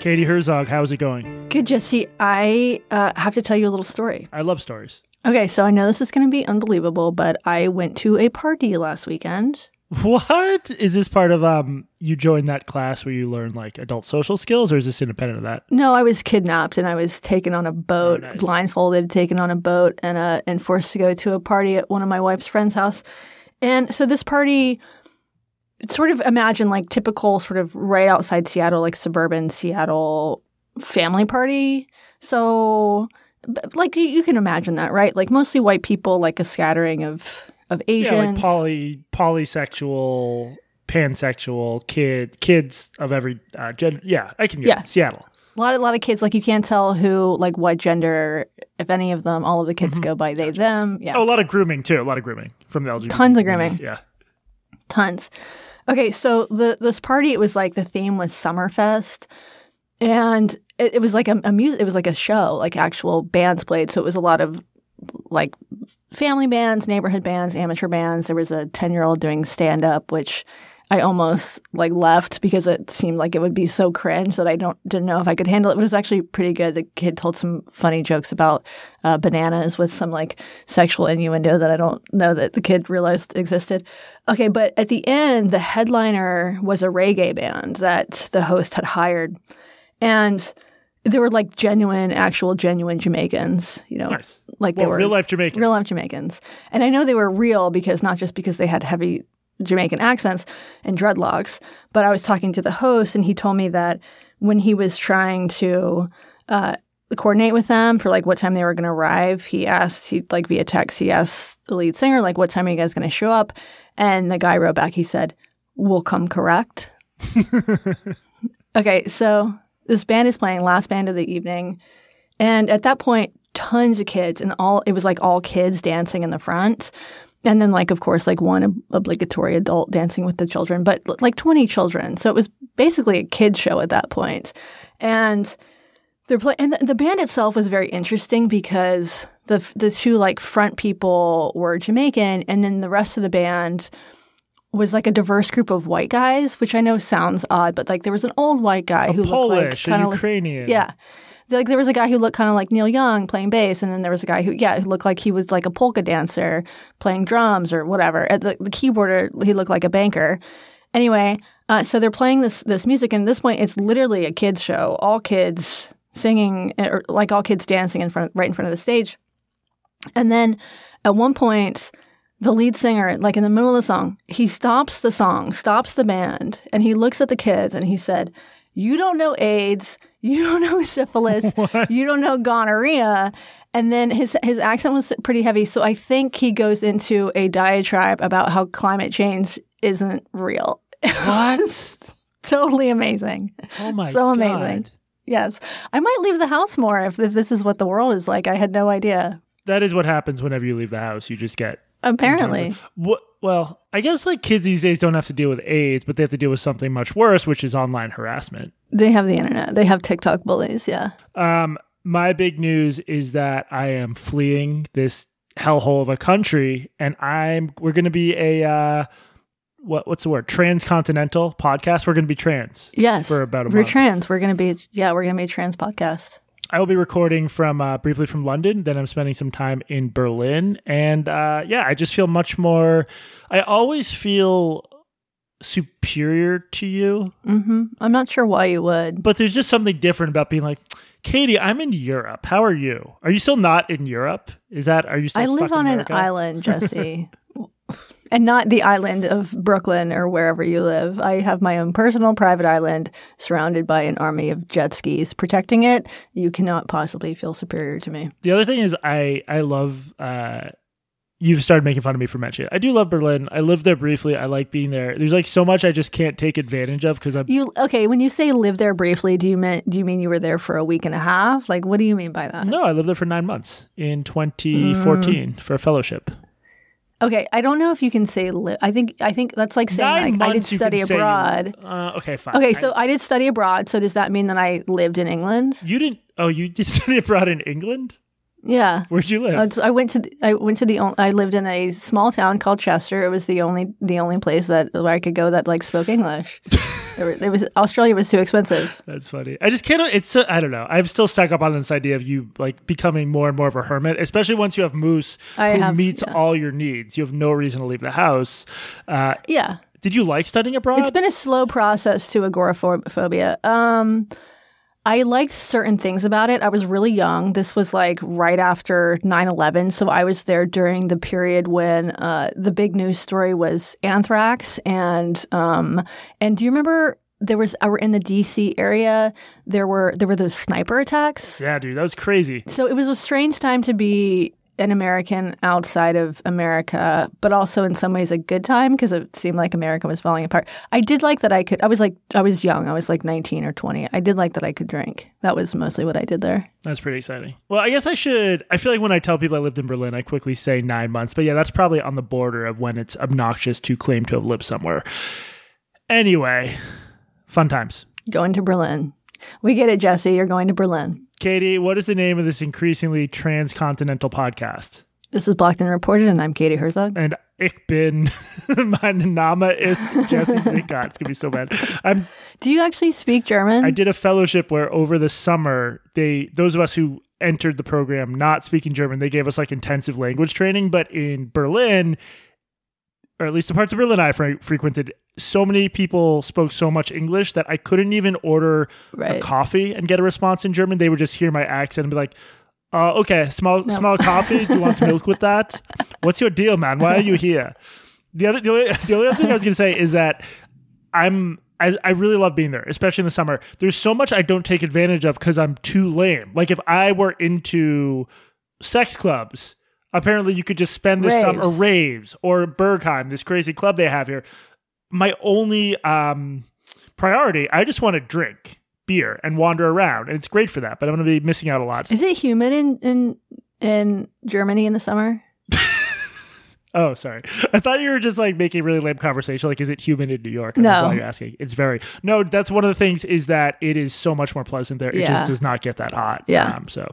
Katie Herzog, how's it going? Good, Jesse. I uh, have to tell you a little story. I love stories. Okay, so I know this is going to be unbelievable, but I went to a party last weekend. What is this part of um you joined that class where you learn like adult social skills or is this independent of that? No, I was kidnapped and I was taken on a boat, Oh, nice. blindfolded, taken on a boat, and uh, and forced to go to a party at one of my wife's friend's house. And so this party, sort of imagine like typical sort of right outside Seattle, like suburban Seattle family party. So, like you, you can imagine that, right? Like mostly white people, like a scattering of of Asians. Yeah, like poly polysexual, pansexual kid kids of every uh, gender. Yeah, I can get Yeah. it. Seattle. A lot, a lot of kids like you can't tell who, like, what gender, if any of them. All of the kids go by they, them. Yeah, Oh, a lot of grooming too. A lot of grooming from the LGBT. Tons of grooming. Yeah. tons. Okay, so the this party, it was like the theme was Summerfest, and it, it was like a, a music. It was like a show, like actual bands played. So it was a lot of like family bands, neighborhood bands, amateur bands. There was a ten year old doing stand up, which I almost like left because it seemed like it would be so cringe that I don't didn't know if I could handle it. But it was actually pretty good. The kid told some funny jokes about uh, bananas with some like sexual innuendo that I don't know that the kid realized existed. Okay, but at the end, the headliner was a reggae band that the host had hired, and there were like genuine, actual, genuine Jamaicans. You know, Nice. like they were real life Jamaicans. real life Jamaicans. And I know they were real because not just because they had heavy Jamaican accents and dreadlocks, but I was talking to the host and he told me that when he was trying to uh, coordinate with them for like what time they were going to arrive, he asked, he like via text, he asked the lead singer, like, what time are you guys going to show up? And the guy wrote back, he said, we'll come correct. okay, so this band is playing, last band of the evening. And at that point, tons of kids and all it was like all kids dancing in the front. And then like of course like one ob- obligatory adult dancing with the children, but l- like 20 children. So it was basically a kids show at that point. And they're play- and the, the band itself was very interesting because the f- the two like front people were Jamaican and then the rest of the band was like a diverse group of white guys, which I know sounds odd, but like there was an old white guy who looked like Polish, kind a of like Ukrainian. yeah. Like there was a guy who looked kind of like Neil Young playing bass, and then there was a guy who, yeah, who looked like he was like a polka dancer playing drums or whatever. At the, the keyboarder, he looked like a banker. Anyway, uh, so they're playing this this music, and at this point, it's literally a kids show. All kids singing, or like all kids dancing in front, right in front of the stage. And then at one point, the lead singer, like in the middle of the song, he stops the song, stops the band, and he looks at the kids and he said, You don't know AIDS, you don't know syphilis, you don't know gonorrhea. And then his his accent was pretty heavy. So I think he goes into a diatribe about how climate change isn't real. What? totally amazing. Oh my so god. amazing. Yes. I might leave the house more if, if this is what the world is like. I had no idea. That is what happens whenever you leave the house. You just get Apparently. what well, I guess like kids these days don't have to deal with AIDS, but they have to deal with something much worse, which is online harassment. They have the internet. They have TikTok bullies. Yeah. Um, my big news is that I am fleeing this hellhole of a country, and I'm we're going to be a uh, what what's the word transcontinental podcast. We're going to be trans. Yes. For about a We're month. trans. We're going to be, yeah, we're going to be a trans podcast. I will be recording from uh, briefly from London. Then I'm spending some time in Berlin, and uh, yeah, I just feel much more. I always feel superior to you, hmm I'm not sure why you would. but there's just something different about being like. Katie, I'm in Europe. How are you? Are you still not in Europe? Is that are you still I live on an island, Jesse. and not the island of Brooklyn or wherever you live. I have my own personal private island surrounded by an army of jet skis protecting it. You cannot possibly feel superior to me. The other thing is I I love uh you've started making fun of me for mentioning it. I do love Berlin. I lived there briefly. I like being there. There's like so much I just can't take advantage of because I'm You okay? When you say live there briefly, do you mean do you mean you were there for a week and a half? Like, what do you mean by that? no, I lived there for nine months in 2014 Mm. for a fellowship. Okay, I don't know if you can say live. I think I think that's like saying like I did study say abroad. uh, okay, fine. Okay, I- so I did study abroad. So does that mean that I lived in England? you didn't. Oh, you did study abroad in England. Yeah. Where'd you live? I went to the, I went to the I lived in a small town called Chester. It was the only the only place that where I could go that like spoke English. It was Australia was too expensive. That's funny. I just can't. It's so, I don't know. I'm still stuck up on this idea of you like becoming more and more of a hermit, especially once you have Moose I who have- meets yeah. all your needs. You have no reason to leave the house. Uh, Yeah. did you like studying abroad? It's been a slow process to agoraphobia. Um, I liked certain things about it. I was really young. This was like right after 9 11. So I was there during the period when uh, the big news story was anthrax. And, um, and do you remember there was, I were in the DC area, there were, there were those sniper attacks? yeah, dude, that was crazy. So it was a strange time to be an American outside of America, but also in some ways a good time because it seemed like America was falling apart. I did like that I could, I was like, I was young. I was like 19 or 20. I did like that I could drink. That was mostly what I did there. That's pretty exciting. Well, I guess I should. I feel like when I tell people I lived in Berlin, I quickly say nine months. But yeah, that's probably on the border of when it's obnoxious to claim to have lived somewhere. Anyway, fun times. Going to Berlin. We get it, Jesse. You're going to Berlin. Katie, what is the name of this increasingly transcontinental podcast? This is Blocked and Reported, and I'm Katie Herzog. And ich bin, mein Name ist Jesse Singal. It's gonna be so bad. I'm Do you actually speak German? I did a fellowship where over the summer they those of us who entered the program not speaking German, they gave us like intensive language training. But in Berlin, or at least the parts of Berlin I fre- frequented, so many people spoke so much English that I couldn't even order a coffee and get a response in German. They would just hear my accent and be like, uh, "Okay, small small coffee. Do you want milk with that? What's your deal, man? Why are you here?" The other the only, the only other thing I was going to say is that I'm I, I really love being there, especially in the summer. There's so much I don't take advantage of because I'm too lame. Like if I were into sex clubs, apparently you could just spend the summer or Raves. raves or Berghain, this crazy club they have here. My only um, priority, I just want to drink beer and wander around, and it's great for that. But I'm going to be missing out a lot. Is it humid in, in, in Germany in the summer? Oh, sorry. I thought you were just like making really lame conversation. Like, is it humid in New York? No. You're asking. It's very no. That's one of the things is that it is so much more pleasant there. It Yeah. just does not get that hot. Yeah. Um, so,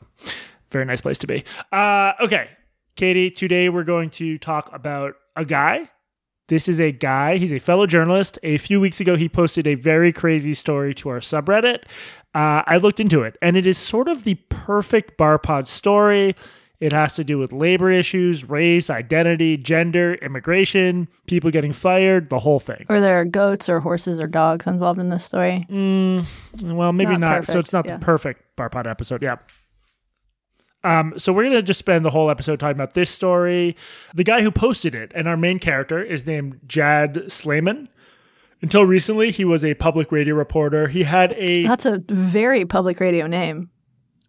very nice place to be. Uh, okay, Katie. Today we're going to talk about a guy. This is a guy. He's a fellow journalist. A few weeks ago, he posted a very crazy story to our subreddit. Uh, I looked into it, and it is sort of the perfect bar pod story. It has to do with labor issues, race, identity, gender, immigration, people getting fired, the whole thing. Or there are goats or horses or dogs involved in this story? Mm, well, maybe Not not. so it's not yeah. the perfect bar pod episode. Yeah. Um, so we're gonna just spend the whole episode talking about this story. The guy who posted it, and our main character is named Jad Sleiman. Until recently, he was a public radio reporter. He had a That's a very public radio name.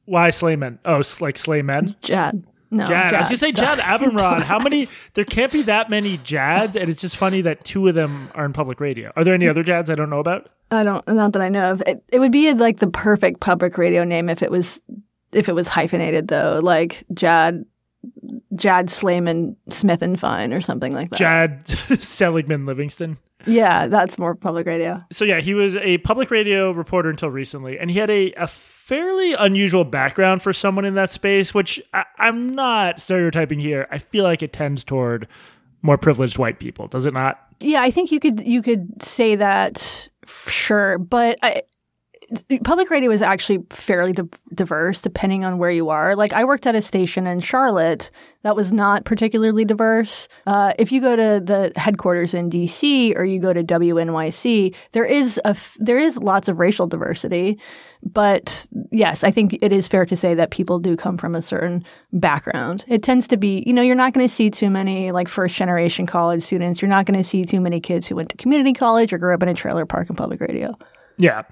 why Sleiman? Oh, like Sleiman. Jad. No. Jad. I was gonna say Jad Abumrad. How many? There can't be that many Jads, and it's just funny that two of them are in public radio. Are there any other Jads I don't know about? I don't. Not that I know of. It, it would be like the perfect public radio name if it was if it was hyphenated though, like Jad Jad Sleiman Smith and Fine or something like that. Jad Seligman Livingston. Yeah, that's more public radio. So yeah, he was a public radio reporter until recently, and he had a, a fairly unusual background for someone in that space. Which I, I'm not stereotyping here. I feel like it tends toward more privileged white people. Does it not? Yeah, I think you could you could say that sure, but I, public radio is actually fairly di- diverse depending on where you are. Like I worked at a station in Charlotte that was not particularly diverse. Uh, if you go to the headquarters in DC or you go to WNYC, there is a f- there is lots of racial diversity. But yes, I think it is fair to say that people do come from a certain background. It tends to be, you know, you're not going to see too many like first generation college students. You're not going to see too many kids who went to community college or grew up in a trailer park in public radio. Yeah.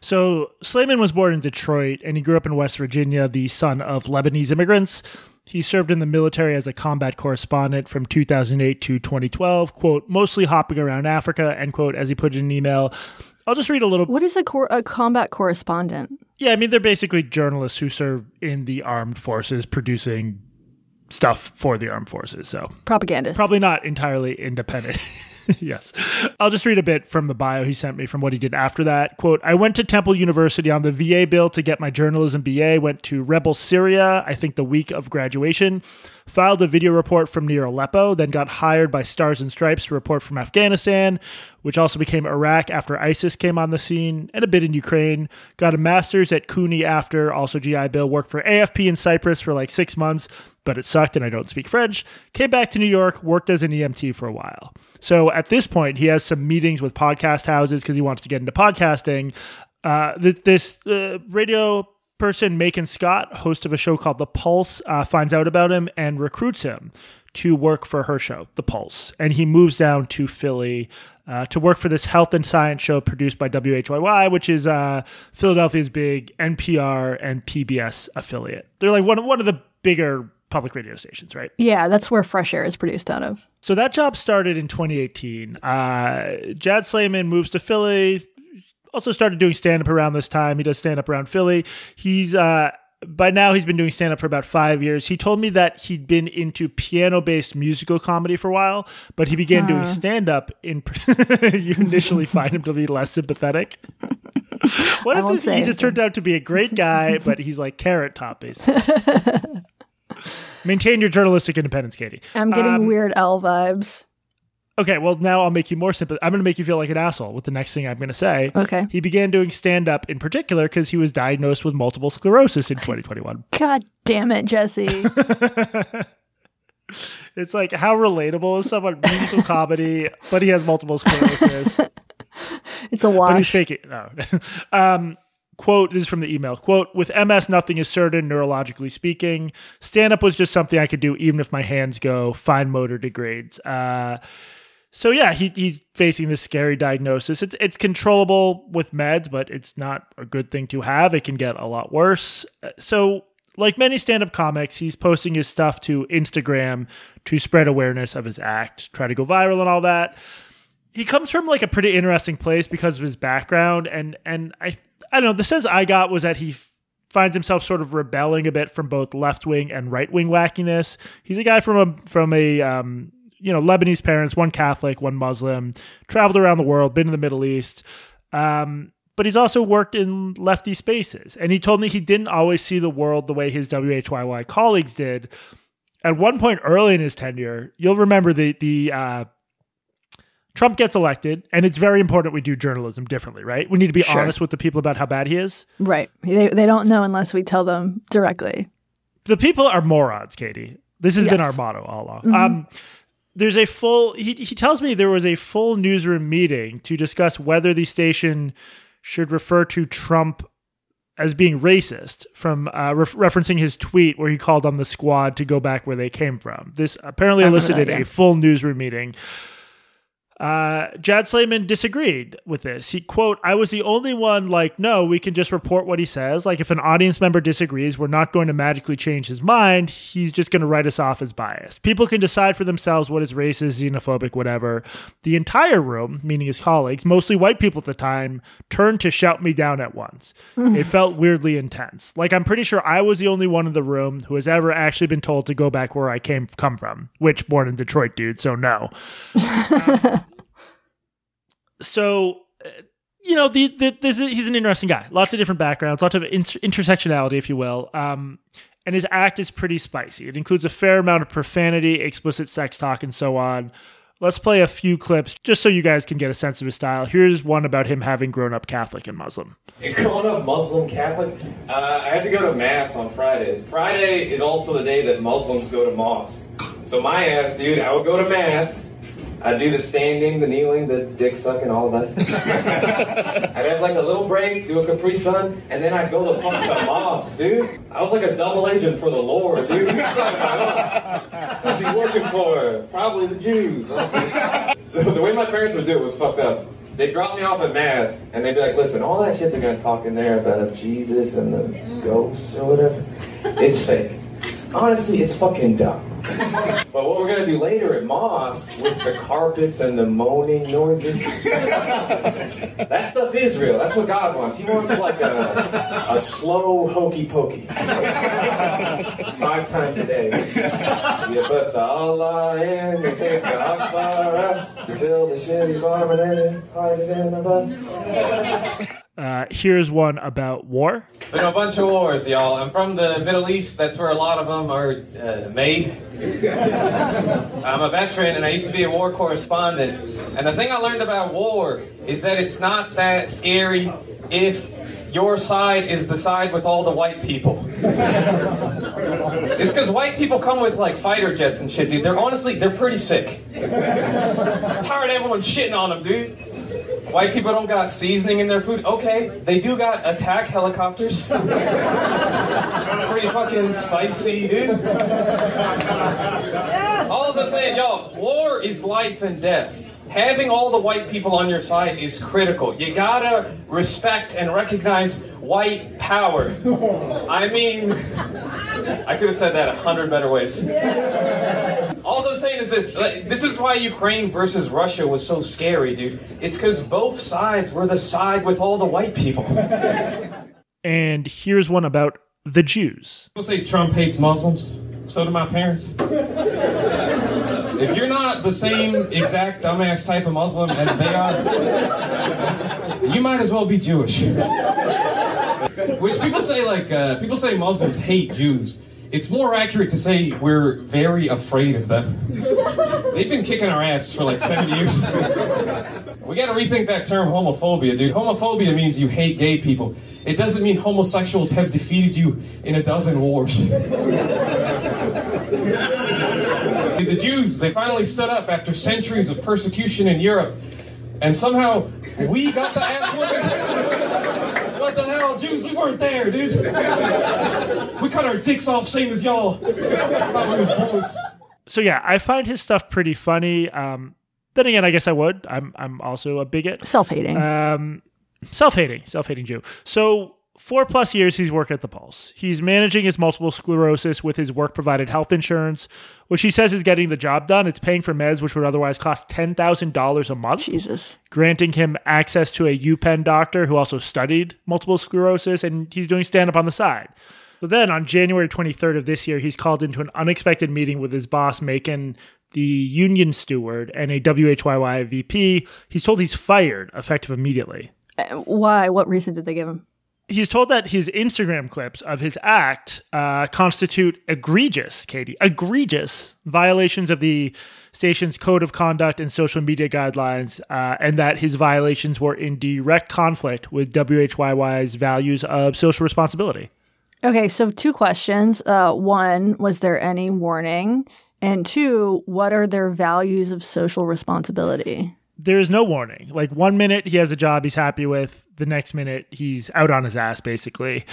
So Sleiman was born in Detroit, and he grew up in West Virginia, the son of Lebanese immigrants. He served in the military as a combat correspondent from 2008 to 2012, quote, mostly hopping around Africa, end quote, as he put it in an email. I'll just read a little What is a, cor- a combat correspondent? Yeah, I mean they're basically journalists who serve in the armed forces producing stuff for the armed forces. So Propagandist. probably not entirely independent. yes. I'll just read a bit from the bio he sent me from what he did after that. Quote, I went to Temple University on the VA bill to get my journalism BA, went to Rebel Syria, I think the week of graduation. Filed a video report from near Aleppo, then got hired by Stars and Stripes to report from Afghanistan, which also became Iraq after ISIS came on the scene, and a bit in Ukraine. Got a master's at CUNY after, also GI Bill, worked for AFP in Cyprus for like six months, but it sucked and I don't speak French. Came back to New York, worked as an EMT for a while. So at this point, he has some meetings with podcast houses because he wants to get into podcasting. Uh, th- this uh, radio person, Maiken Scott, host of a show called The Pulse, uh, finds out about him and recruits him to work for her show, The Pulse. And he moves down to Philly uh, to work for this health and science show produced by WHYY, which is uh, Philadelphia's big NPR and PBS affiliate. They're like one of, one of the bigger public radio stations, right? Yeah, that's where Fresh Air is produced out of. So that job started in 2018. Uh, Jad Sleiman moves to Philly, also started doing stand up around this time. He does stand up around Philly. He's uh by now he's been doing stand up for about 5 years. He told me that he'd been into piano-based musical comedy for a while, but he began doing stand up in you initially find him to be less sympathetic. What if this, he just turned out to be a great guy, but he's like carrot top basically. Maintain your journalistic independence, Katie. I'm getting um, Weird Al vibes. Okay, well now I'll make you more sympathetic. I'm going to make you feel like an asshole with the next thing I'm going to say. Okay. He began doing stand up in particular because he was diagnosed with multiple sclerosis in 2021. God damn it, Jesse. it's like how relatable is someone musical comedy, but he has multiple sclerosis. it's a wash. But he's faking. No. um, quote this is from the email quote with ms nothing is certain neurologically speaking stand up was just something i could do even if my hands go fine motor degrades uh, so yeah, he, he's facing this scary diagnosis. It's it's controllable with meds, but it's not a good thing to have. It can get a lot worse. So like many stand-up comics, he's posting his stuff to Instagram to spread awareness of his act, try to go viral and all that. He comes from like a pretty interesting place because of his background and and I I don't know, the sense I got was that he finds himself sort of rebelling a bit from both left wing and right wing wackiness. He's a guy from a from a um, you know, Lebanese parents, one Catholic, one Muslim, traveled around the world, been in the Middle East. Um, but he's also worked in lefty spaces. And he told me he didn't always see the world the way his WHYY colleagues did. At one point early in his tenure, you'll remember the the uh, Trump gets elected, and it's very important we do journalism differently, right? We need to be sure. honest with the people about how bad he is. Right. They, they don't know unless we tell them directly. The people are morons, Katie. This has yes. been our motto all along. Mm-hmm. Um, there's a full he, he tells me there was a full newsroom meeting to discuss whether the station should refer to Trump as being racist from uh, re- referencing his tweet where he called on the squad to go back where they came from. This apparently elicited that, yeah. a full newsroom meeting. Uh, Jad Sleiman disagreed with this. He quote, "I was the only one like, no, we can just report what he says. Like, if an audience member disagrees, we're not going to magically change his mind. He's just going to write us off as biased. People can decide for themselves what is racist, xenophobic, whatever." The entire room, meaning his colleagues, mostly white people at the time, turned to shout me down at once. it felt weirdly intense. Like, I'm pretty sure I was the only one in the room who has ever actually been told to go back where I came come from. Which born in Detroit, dude. So no. Um, so uh, you know the, the this is, he's an interesting guy. Lots of different backgrounds lots of inter- intersectionality if you will um, and his act is pretty spicy. It includes a fair amount of profanity explicit sex talk and so on. Let's play a few clips just so you guys can get a sense of his style. Here's one about him having grown up catholic and muslim. Growing up muslim catholic? Uh, i had to go to mass on fridays. Friday is also the day that muslims go to mosque so my ass dude i would go to mass I'd do the standing, the kneeling, the dick sucking, all that. I'd have like a little break, do a Capri Sun, and then I'd go to fuck the dude. I was like a double agent for the Lord, dude. Uh, Who's he working for? Probably the Jews. the way my parents would do it was fucked up. They drop me off at mass, and they'd be like, "Listen, all that shit they're gonna talk in there about Jesus and the ghosts or whatever, it's fake. Honestly, it's fucking dumb." but what we're gonna do later at mosque with the carpets and the moaning noises, that stuff is real. That's what God wants. He wants like a, a slow hokey pokey. Five times a day. You put the Allah in, you take the Akbar you build a shitty barn and then hide it in a bus. Uh, here's one about war. Been a bunch of wars, y'all. I'm from the Middle East. That's where a lot of them are uh, made. I'm a veteran, and I used to be a war correspondent. And the thing I learned about war is that it's not that scary if your side is the side with all the white people. it's because white people come with like fighter jets and shit, dude. They're honestly, they're pretty sick. tired of everyone shitting on them, dude. White people don't got seasoning in their food. Okay, they do got attack helicopters. Pretty fucking spicy, dude. All I'm saying, y'all, war is life and death. Having all the white people on your side is critical. You gotta respect and recognize white power. I mean, I could have said that a hundred better ways. All I'm saying is this: like, this is why Ukraine versus Russia was so scary, dude. It's because both sides were the side with all the white people. And here's one about the Jews. People say Trump hates Muslims. So do my parents. If you're not the same exact dumbass type of Muslim as they are, you might as well be Jewish. Which people say, like, uh, people say Muslims hate Jews. It's more accurate to say we're very afraid of them. They've been kicking our ass for like seven years. We gotta rethink that term homophobia, dude. Homophobia means you hate gay people. It doesn't mean homosexuals have defeated you in a dozen wars. the Jews, they finally stood up after centuries of persecution in Europe, and somehow we got the ass whooping. What the hell, Jews? We weren't there, dude. We cut our dicks off same as y'all. Thought we was hoes. So yeah, I find his stuff pretty funny. Um, then again, I guess I would. I'm I'm also a bigot. Self-hating. Um, self-hating, self-hating Jew. So four plus years he's worked at the Pulse. He's managing his multiple sclerosis with his work-provided health insurance, which he says is getting the job done. It's paying for meds which would otherwise cost ten thousand dollars a month, Jesus. granting him access to a UPenn doctor who also studied multiple sclerosis, and he's doing stand-up on the side. So then on January 23rd of this year, he's called into an unexpected meeting with his boss, Maiken, the union steward, and a WHYY VP. He's told he's fired effective immediately. Uh, Why? What reason did they give him? He's told that his Instagram clips of his act uh, constitute egregious, Katie, egregious violations of the station's code of conduct and social media guidelines, uh, and that his violations were in direct conflict with WHYY's values of social responsibility. Okay, so two questions. Uh, one, was there any warning? And two, what are their values of social responsibility? There is no warning. Like one minute he has a job he's happy with, the next minute he's out on his ass basically.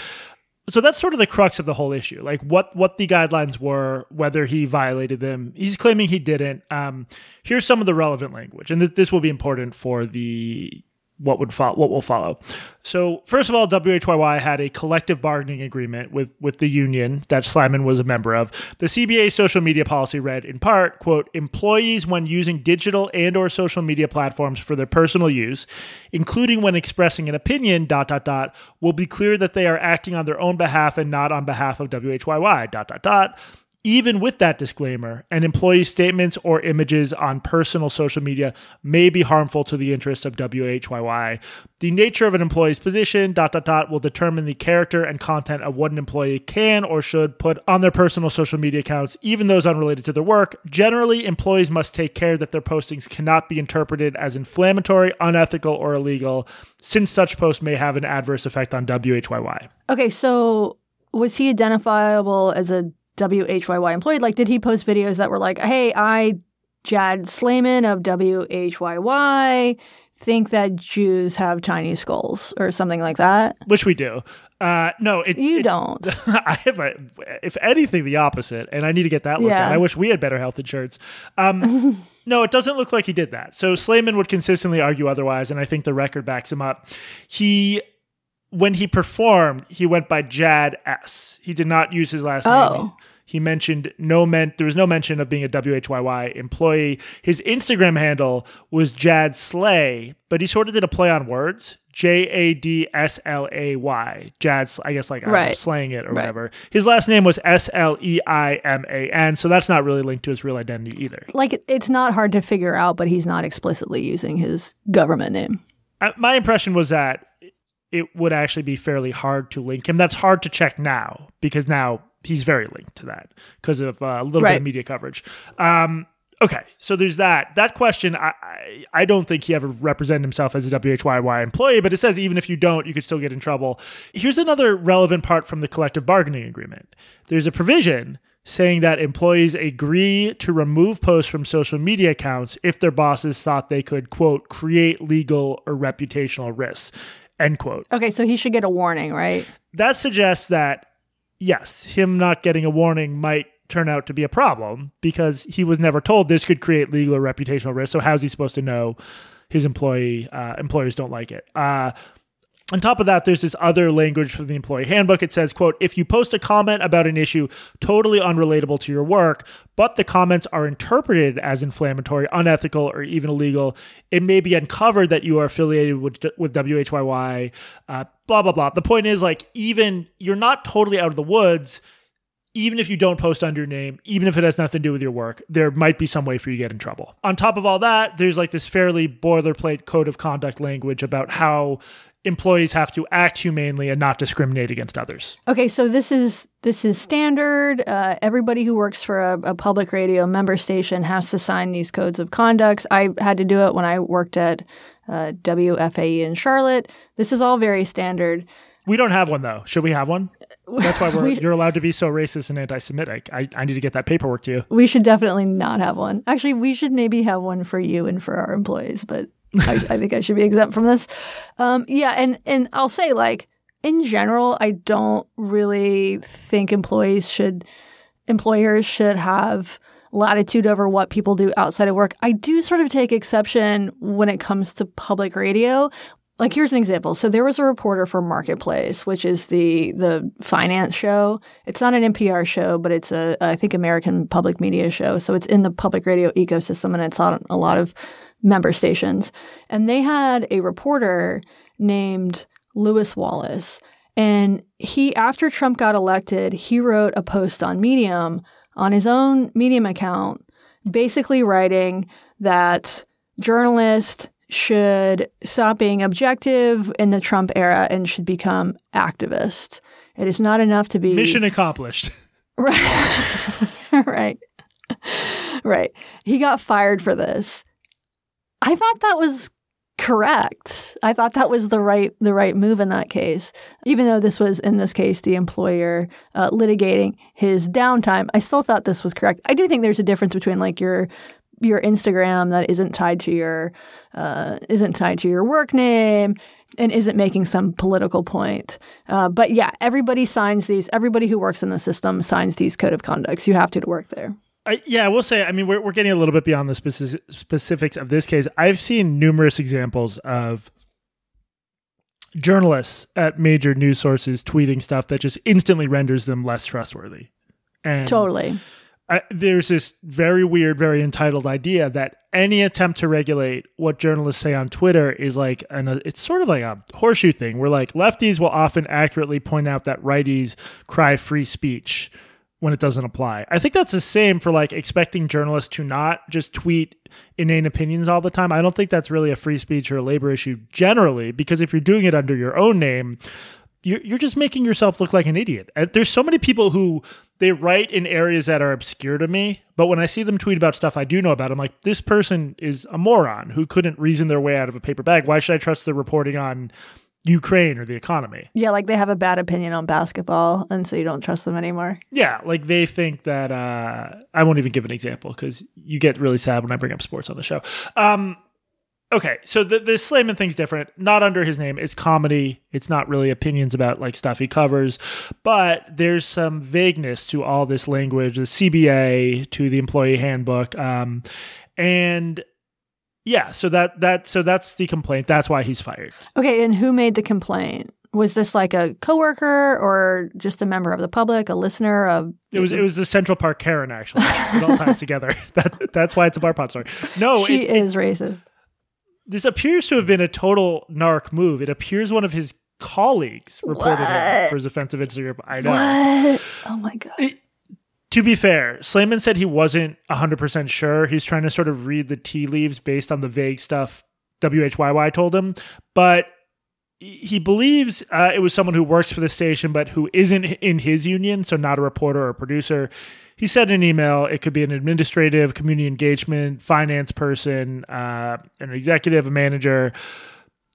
So that's sort of the crux of the whole issue. Like what what the guidelines were, whether he violated them. He's claiming he didn't. Um, here's some of the relevant language, and th- this will be important for the what would follow what will follow. So first of all, WHYY had a collective bargaining agreement with with the union that Sleiman was a member of. The CBA social media policy read in part, quote, employees when using digital and or social media platforms for their personal use, including when expressing an opinion, dot dot dot, will be clear that they are acting on their own behalf and not on behalf of WHYY, dot dot dot. Even with that disclaimer, an employee's statements or images on personal social media may be harmful to the interest of WHYY. The nature of an employee's position, dot dot dot, will determine the character and content of what an employee can or should put on their personal social media accounts, even those unrelated to their work. Generally, employees must take care that their postings cannot be interpreted as inflammatory, unethical, or illegal, since such posts may have an adverse effect on WHYY. Okay, so was he identifiable as a WHYY employee? Like, did he post videos that were like, hey, I, Jad Sleiman of WHYY, think that Jews have tiny skulls or something like that? Which we do. Uh, no, it, You it- don't. I have a, if anything, the opposite, and I need to get that looked Yeah. at. I wish we had better health insurance. Um, no, it doesn't look like he did that. So Sleiman would consistently argue otherwise, and I think the record backs him up. He, when he performed, he went by Jad S. He did not use his last name. Oh. He mentioned no men. There was no mention of being a WHYY employee. His Instagram handle was Jad Slay, but he sort of did a play on words. J A D S L A Y. Jad, I guess like I'm Right. slaying it or Right. whatever. His last name was S L E I M A N, so that's not really linked to his real identity either. Like, it's not hard to figure out, but he's not explicitly using his government name. Uh, My impression was that it would actually be fairly hard to link him. That's hard to check now because now he's very linked to that because of uh, a little bit of media coverage. Um, okay, so there's that. That question, I, I I don't think he ever represented himself as a WHYY employee, but it says even if you don't, you could still get in trouble. Here's another relevant part from the collective bargaining agreement. There's a provision saying that employees agree to remove posts from social media accounts if their bosses thought they could quote create legal or reputational risks end quote Okay, so he should get a warning, right? that suggests that yes, him not getting a warning might turn out to be a problem because he was never told this could create legal or reputational risk. So how's he supposed to know his employee uh, employers don't like it? Uh, on top of that, there's this other language from the employee handbook. It says, quote, if you post a comment about an issue totally unrelatable to your work, but the comments are interpreted as inflammatory, unethical, or even illegal, it may be uncovered that you are affiliated with, with WHYY, uh, blah, blah, blah. The point is, like, even you're not totally out of the woods. Even if you don't post under your name, even if it has nothing to do with your work, there might be some way for you to get in trouble. On top of all that, there's like this fairly boilerplate code of conduct language about how employees have to act humanely and not discriminate against others. Okay, so this is this is standard. Uh, everybody who works for a, a public radio member station has to sign these codes of conduct. I had to do it when I worked at uh, WFAE in Charlotte. This is all very standard. We don't have one though. Should we have one? That's why we're, We- you're allowed to be so racist and anti-Semitic. I, I need to get that paperwork to you. We should definitely not have one. Actually, we should maybe have one for you and for our employees, but I, I think I should be exempt from this. Um, yeah, and and I'll say like in general, I don't really think employees should employers should have latitude over what people do outside of work. I do sort of take exception when it comes to public radio. Like here's an example. So there was a reporter for Marketplace, which is the the finance show. It's not an NPR show, but it's a I think American public media show. So it's in the public radio ecosystem and it's on a lot of member stations. And they had a reporter named Lewis Wallace. And he after Trump got elected, he wrote a post on Medium on his own Medium account basically writing that journalists should stop being objective in the Trump era and should become activist. It is not enough to be Mission accomplished. Right. right. Right. He got fired for this. I thought that was correct. I thought that was the right the right move in that case. Even though this was in this case the employer uh, litigating his downtime, I still thought this was correct. I do think there's a difference between like your your Instagram that isn't tied to your uh, isn't tied to your work name and isn't making some political point. Uh, but yeah, everybody signs these. Everybody who works in the system signs these code of conducts. You have to to work there. I, yeah, I will say, I mean, we're, we're getting a little bit beyond the speci- specifics of this case. I've seen numerous examples of journalists at major news sources tweeting stuff that just instantly renders them less trustworthy. And Totally. I, there's this very weird, very entitled idea that any attempt to regulate what journalists say on Twitter is like an it's sort of like a horseshoe thing where like lefties will often accurately point out that righties cry free speech when it doesn't apply. I think that's the same for like expecting journalists to not just tweet inane opinions all the time. I don't think that's really a free speech or a labor issue generally because if you're doing it under your own name, you're, you're just making yourself look like an idiot. And there's so many people who they write in areas that are obscure to me, but when I see them tweet about stuff I do know about, I'm like, this person is a moron who couldn't reason their way out of a paper bag. Why should I trust their reporting on Ukraine or the economy? Yeah, like they have a bad opinion on basketball, and so you don't trust them anymore. Yeah, like they think that uh, I won't even give an example because you get really sad when I bring up sports on the show. Um, okay, so the the Sleiman thing's different. Not under his name. It's comedy. It's not really opinions about like stuff he covers, but there's some vagueness to all this language, the CBA to the employee handbook, um, and yeah. So that that so that's the complaint. That's why he's fired. Okay, and who made the complaint? Was this like a coworker or just a member of the public, a listener? Of It was it was the Central Park Karen actually. It all ties together. That that's why it's a bar pot story. No, she it, is racist. this appears to have been a total narc move. It appears one of his colleagues reported him for his offensive Instagram. I know. What? Oh my god. To be fair, Sleiman said he wasn't 100% sure. He's trying to sort of read the tea leaves based on the vague stuff WHYY told him. But he believes uh, it was someone who works for the station but who isn't in his union, so not a reporter or a producer. He said in an email it could be an administrative, community engagement, finance person, uh, an executive, a manager.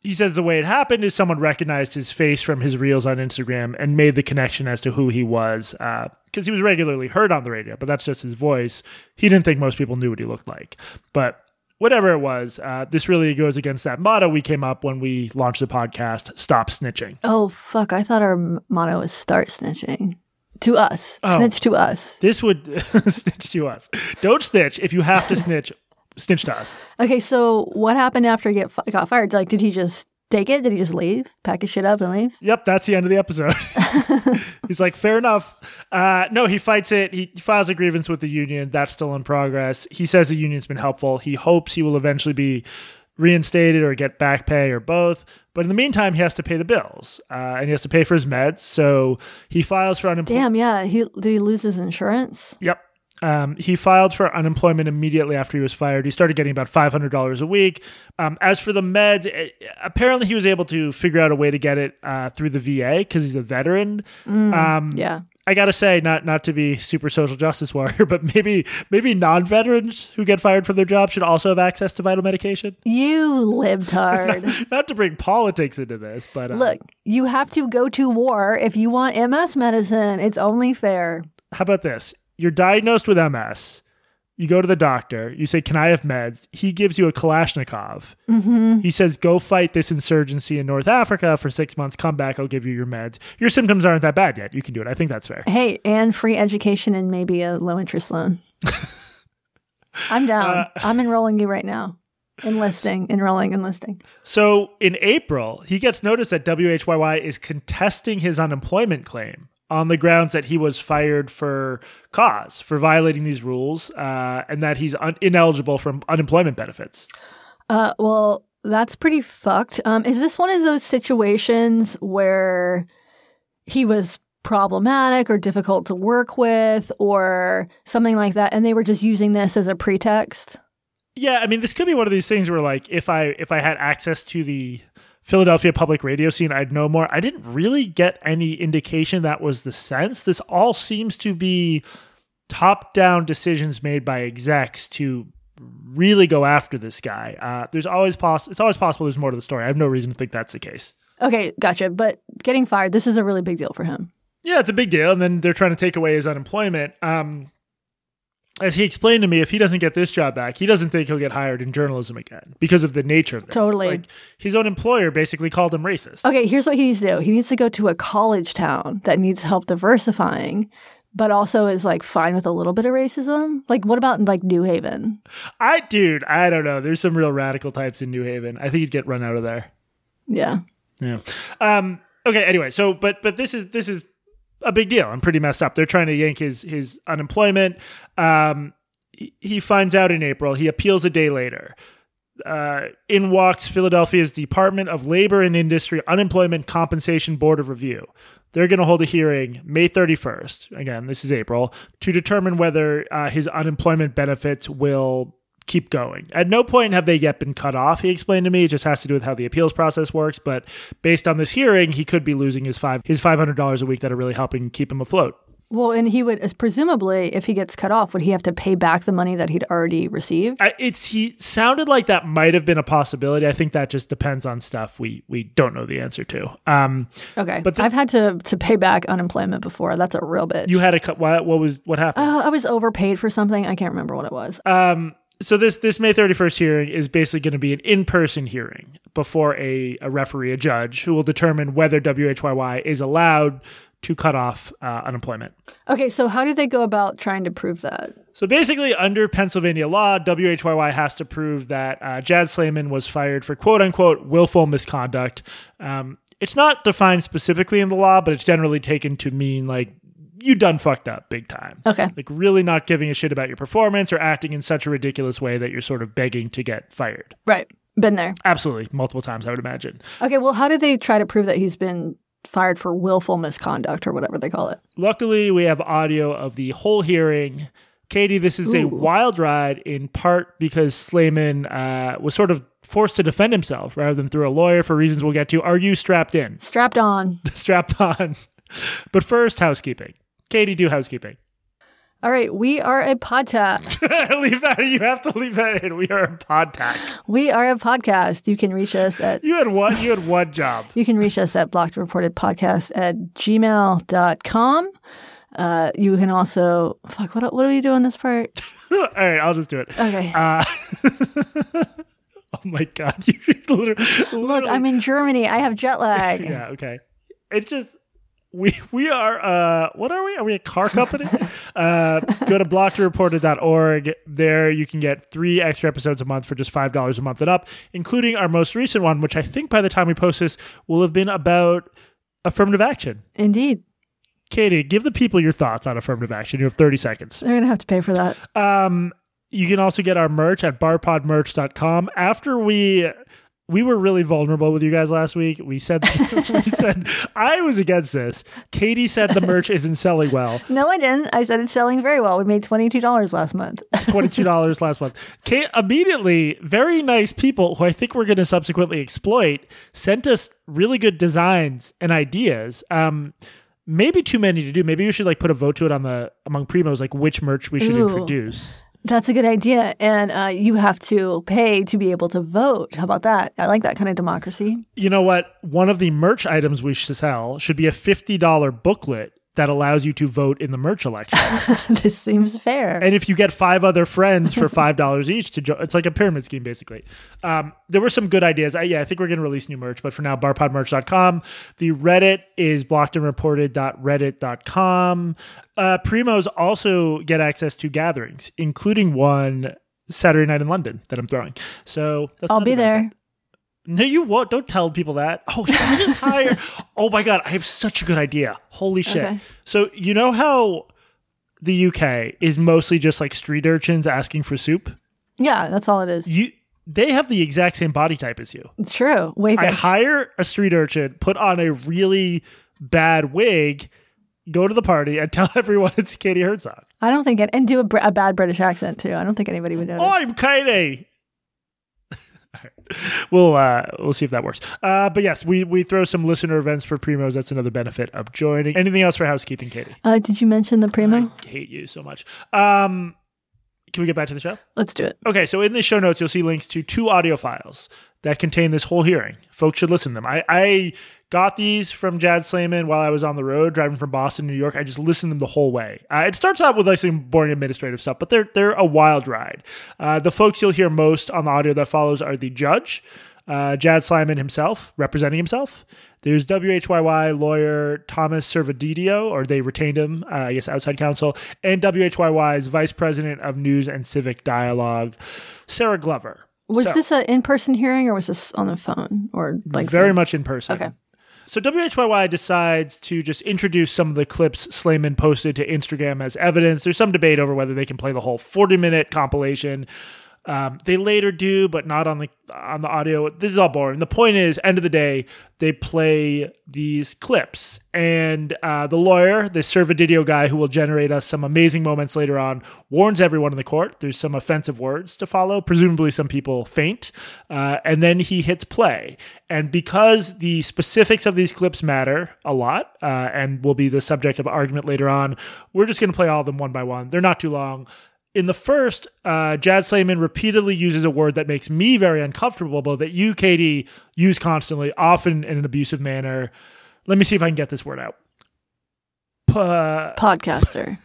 He says the way it happened is someone recognized his face from his reels on Instagram and made the connection as to who he was because he was regularly heard on the radio, but that's just his voice. He didn't think most people knew what he looked like. But whatever it was, uh, this really goes against that motto we came up when we launched the podcast Stop Snitching. Oh, fuck. I thought our motto was start snitching. To us. Oh. Snitch to us. This would snitch to us. Don't snitch. If you have to snitch, snitch to us. Okay, so what happened after he get, fi- got fired? Like, did he just take it? Did he just leave? Pack his shit up and leave? Yep, that's the end of the episode. He's like, fair enough. Uh, no, he fights it. He files a grievance with the union. That's still in progress. He says the union's been helpful. He hopes he will eventually be reinstated or get back pay or both. But in the meantime, he has to pay the bills uh, and he has to pay for his meds. So he files for unemployment. Damn, yeah. He, did he lose his insurance? Yep. Um, he filed for unemployment immediately after he was fired. He started getting about five hundred dollars a week. Um, as for the meds, eh, apparently he was able to figure out a way to get it uh, through the VA because he's a veteran. um, Yeah. I gotta say, not not to be super social justice warrior, but maybe maybe non-veterans who get fired from their job should also have access to vital medication. You lived libtard. Not to bring politics into this, but uh, Look, you have to go to war if you want MS medicine. It's only fair. how about this? You're diagnosed with MS. You go to the doctor. You say, "Can I have meds?" He gives you a Kalashnikov. Mm-hmm. He says, "Go fight this insurgency in North Africa for six months. Come back. I'll give you your meds. Your symptoms aren't that bad yet. You can do it. I think that's fair." Hey, and free education and maybe a low interest loan. I'm down. Uh, I'm enrolling you right now. Enlisting, enrolling, enlisting. So in April, he gets notice that WHYY is contesting his unemployment claim on the grounds that he was fired for cause for violating these rules uh, and that he's un- ineligible for unemployment benefits. Uh, well, that's pretty fucked. Um, is this one of those situations where he was problematic or difficult to work with or something like that, and they were just using this as a pretext? Yeah, I mean, this could be one of these things where, like, if I if I had access to the Philadelphia public radio scene, I'd know more. I didn't really get any indication that was the sense. This all seems to be top down decisions made by execs to really go after this guy. Uh, there's always poss- it's always possible there's more to the story. I have no reason to think that's the case. Okay, gotcha. But getting fired, this is a really big deal for him. Yeah, it's a big deal. And then they're trying to take away his unemployment. Um, as he explained to me, if he doesn't get this job back, he doesn't think he'll get hired in journalism again because of the nature of this. Totally. Like his own employer basically called him racist. Okay, here's what he needs to do. He needs to go to a college town that needs help diversifying, but also is like fine with a little bit of racism. Like, what about like New Haven? I, dude, I don't know. There's some real radical types in New Haven. I think you'd get run out of there. Yeah. Yeah. Um. Okay. Anyway, so but but this is this is a big deal. I'm pretty messed up. They're trying to yank his his unemployment. Um. He, he finds out in April. He appeals a day later. Uh, in walks Philadelphia's Department of Labor and Industry Unemployment Compensation Board of Review. They're going to hold a hearing May 31st. Again, this is April to determine whether uh, his unemployment benefits will keep going. At no point have they yet been cut off, he explained to me. It just has to do with how the appeals process works. But based on this hearing, he could be losing his five his five hundred dollars a week that are really helping keep him afloat. Well, and he would, as presumably, if he gets cut off, would he have to pay back the money that he'd already received? I, it's he sounded like that might have been a possibility. I think that just depends on stuff we we don't know the answer to. Um, Okay, But but the- I've had to to pay back unemployment before. That's a real bit. you had a cut. What, what was what happened? uh, I was overpaid for something. I can't remember what it was. Um, so this this May 31st hearing is basically going to be an in-person hearing before a, a referee, a judge, who will determine whether WHYY is allowed to cut off uh, unemployment. Okay, so how do they go about trying to prove that? So basically, under Pennsylvania law, WHYY has to prove that uh, Jad Sleiman was fired for quote unquote willful misconduct. Um, it's not defined specifically in the law, but it's generally taken to mean like you done fucked up big time. Okay. Like really not giving a shit about your performance or acting in such a ridiculous way that you're sort of begging to get fired. Right. Been there. Absolutely, multiple times, I would imagine. Okay, well, how do they try to prove that he's been fired for willful misconduct or whatever they call it? Luckily, we have audio of the whole hearing. Katie, this is a wild ride in part because Sleiman uh, was sort of forced to defend himself rather than through a lawyer for reasons we'll get to. Are you strapped in? Strapped on. strapped on. But first, housekeeping. Katie, do housekeeping. All right, we are a podcast. leave that. You have to leave that in. We are a podcast. we are a podcast. You can reach us at You had one. You had one job. you can reach us at blocked reported podcast at gmail.com. Uh, you can also fuck what what do we do in this part? All right, I'll just do it. Okay. Uh, oh my god! You literally, Look, I'm in Germany. I have jet lag. Yeah. Okay. It's just we we are uh what are we? Are we a car company? uh go to blockedreported.org. There you can get three extra episodes a month for just five dollars a month and up, including our most recent one, which I think by the time we post this will have been about affirmative action. Indeed. Katie, give the people your thoughts on affirmative action. You have 30 seconds. They're gonna have to pay for that. Um, you can also get our merch at barpodmerch.com. After we we were really vulnerable with you guys last week. We said we said I was against this. Katie said the merch isn't selling well. No, I didn't. I said it's selling very well. We made twenty two dollars last month. Twenty-two dollars last month. Kate immediately, very nice people who I think we're going to subsequently exploit, sent us really good designs and ideas. Um, maybe too many to do. Maybe we should like put a vote to it on the among primos, like which merch we should Ooh. introduce. That's a good idea, and uh, you have to pay to be able to vote. How about that? I like that kind of democracy. You know what? One of the merch items we should sell should be a fifty dollar booklet that allows you to vote in the merch election. this seems fair. and if you get five other friends for five dollars each to jo- it's like a pyramid scheme basically um, there were some good ideas I, yeah i think we're going to release new merch but for now barpodmerch.com the reddit is blockedandreported.reddit.com uh, primos also get access to gatherings including one saturday night in london that i'm throwing so that's I'll be there. benefit. No, you won't. Don't tell people that. Oh, I just hire? oh my god, I have such a good idea. Holy shit! Okay. So you know how the UK is mostly just like street urchins asking for soup. Yeah, that's all it is. You, they have the exact same body type as you. It's true. Wave I hire a street urchin, put on a really bad wig, go to the party, and tell everyone it's Katie Herzog. I don't think it, and do a, Br- a bad British accent too. I don't think anybody would oh, notice. Oh, I'm Katie. we'll uh, we'll see if that works. Uh, but yes, we we throw some listener events for primos. That's another benefit of joining. Anything else for housekeeping, Katie? Uh, did you mention the primo? I hate you so much. Um, can we get back to the show? Let's do it. Okay, so in the show notes, you'll see links to two audio files that contain this whole hearing. Folks should listen to them. I, I got these from Jad Sleiman while I was on the road driving from Boston, to New York. I just listened to them the whole way. Uh, it starts out with like some boring administrative stuff, but they're they're a wild ride. Uh, the folks you'll hear most on the audio that follows are the judge, uh, Jad Slyman himself, representing himself. There's WHYY lawyer Thomas Servodidio, or they retained him, uh, I guess, outside counsel, and WHYY's vice president of news and civic dialogue, Sarah Glover. Was So- this an in-person hearing or was this on the phone or like very much in person. Okay. So WHYY decides to just introduce some of the clips Sleiman posted to Instagram as evidence. There's some debate over whether they can play the whole 40 minute compilation. Um, they later do, but not on the on the audio. This is all boring. The point is, end of the day, they play these clips, and uh, the lawyer, the Servodidio guy who will generate us some amazing moments later on, warns everyone in the court. There's some offensive words to follow. Presumably, some people faint, uh, and then he hits play. And because the specifics of these clips matter a lot, uh, and will be the subject of argument later on, we're just going to play all of them one by one. They're not too long. In the first, uh, Jad Sleiman repeatedly uses a word that makes me very uncomfortable, but that you, Katie, use constantly, often in an abusive manner. Let me see if I can get this word out. P- podcaster.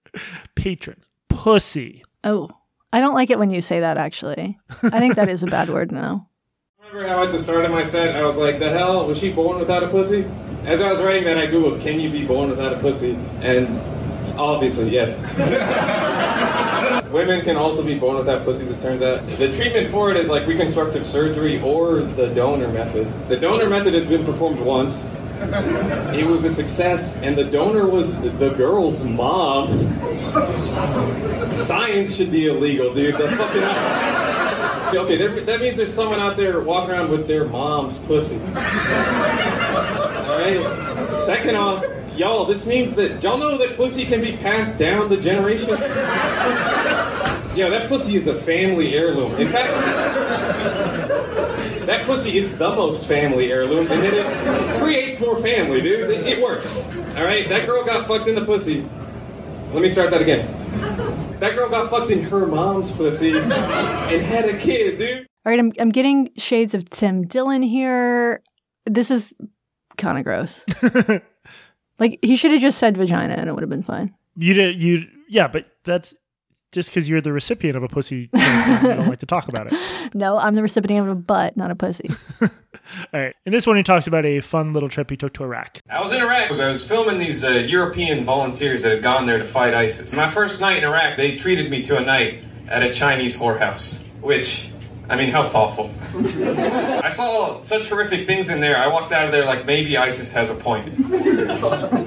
patron. Pussy. Oh, I don't like it when you say that. Actually, I think that is a bad word now. Remember how at the start of my set I was like, the hell, was she born without a pussy? As I was writing that, I googled, can you be born without a pussy? And obviously, yes. Women can also be born without pussies, it turns out. The treatment for it is like reconstructive surgery or the donor method. The donor method has been performed once. It was a success, and the donor was the girl's mom. Science should be illegal, dude. Fucking. Okay, there, that means there's someone out there walking around with their mom's pussy. Alright? Second off, y'all, this means that y'all know that pussy can be passed down the generations? Yeah, that pussy is a family heirloom. In fact, that pussy is the most family heirloom, and then it creates more family, dude. It, it works. All right, that girl got fucked in the pussy. Let me start that again. That girl got fucked in her mom's pussy and had a kid, dude. All right, I'm I'm getting shades of Tim Dillon here. This is kind of gross. like he should have just said vagina and it would have been fine. You did you yeah, but that's just because you're the recipient of a pussy. transplant, you don't like to talk about it. No, I'm the recipient of a butt, not a pussy. All right. In this one, he talks about a fun little trip he took to Iraq. I was in Iraq. Because I was filming these uh, European volunteers that had gone there to fight ISIS. My first night in Iraq, they treated me to a night at a Chinese whorehouse, which, I mean, how thoughtful. I saw such horrific things in there. I walked out of there like maybe ISIS has a point.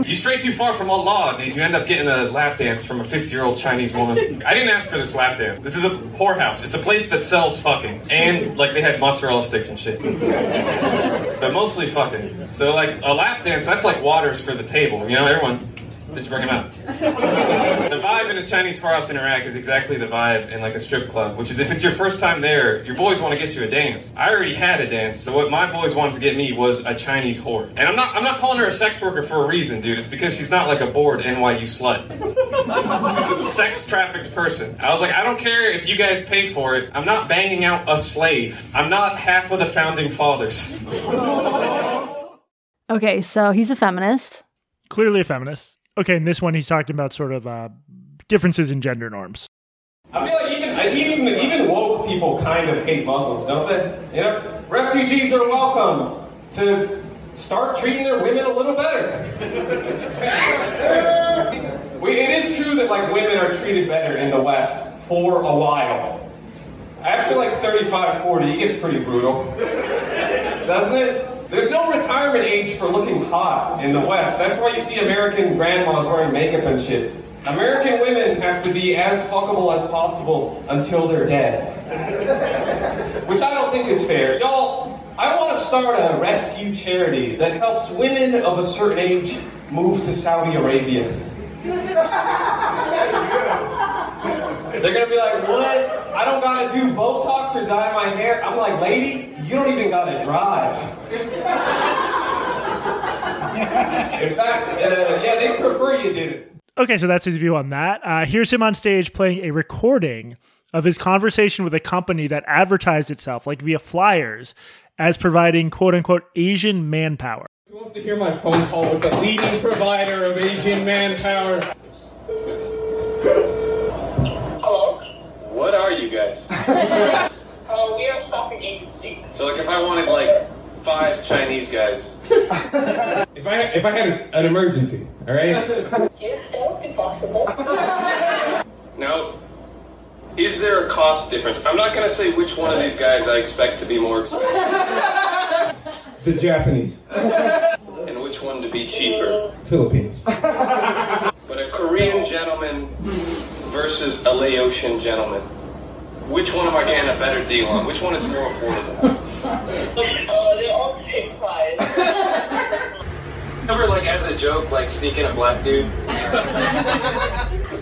You stray too far from Allah, dude. You end up getting a lap dance from a 50 year old Chinese woman. I didn't ask for this lap dance. This is a whorehouse. It's a place that sells fucking. And, like, they had mozzarella sticks and shit. But mostly fucking. So, like, a lap dance, that's like waters for the table. You know, everyone. Just bring them out. The vibe in a Chinese whorehouse in Iraq is exactly the vibe in like a strip club, which is if it's your first time there, your boys want to get you a dance. I already had a dance, so what my boys wanted to get me was a Chinese whore. And I'm not I'm not calling her a sex worker for a reason, dude. It's because she's not like a bored NYU slut. This is a sex trafficked person. I was like, I don't care if you guys pay for it. I'm not banging out a slave. I'm not half of the founding fathers. Okay, so he's a feminist. Clearly a feminist. Okay, in this one, he's talking about sort of uh, differences in gender norms. I feel like even even even woke people kind of hate Muslims, don't they? You know, refugees are welcome to start treating their women a little better. we, it is true that like women are treated better in the West for a while. After like 35, 40, it gets pretty brutal, doesn't it? There's no retirement age for looking hot in the West. That's why you see American grandmas wearing makeup and shit. American women have to be as fuckable as possible until they're dead. Which I don't think is fair. Y'all, I want to start a rescue charity that helps women of a certain age move to Saudi Arabia. They're gonna be like, what? I don't gotta do Botox or dye my hair. I'm like, lady, you don't even gotta drive. In fact, uh, yeah, they prefer you did it. Okay, so that's his view on that. Uh, here's him on stage playing a recording of his conversation with a company that advertised itself, like via flyers, as providing quote unquote Asian manpower. Who wants to hear my phone call with the leading provider of Asian manpower? Hello. What are you guys? Uh, we are a staffing agency. So, like, if I wanted like five Chinese guys, If I if I had an emergency, all right. Yes, that would be possible. now, is there a cost difference? I'm not gonna say which one of these guys I expect to be more expensive The Japanese, and which one to be cheaper. Philippines. But a Korean gentleman versus a Laotian gentleman. Which one am I getting a better deal on? Which one is more affordable? Uh, they're all the same price. Ever like as a joke, like sneaking a black dude?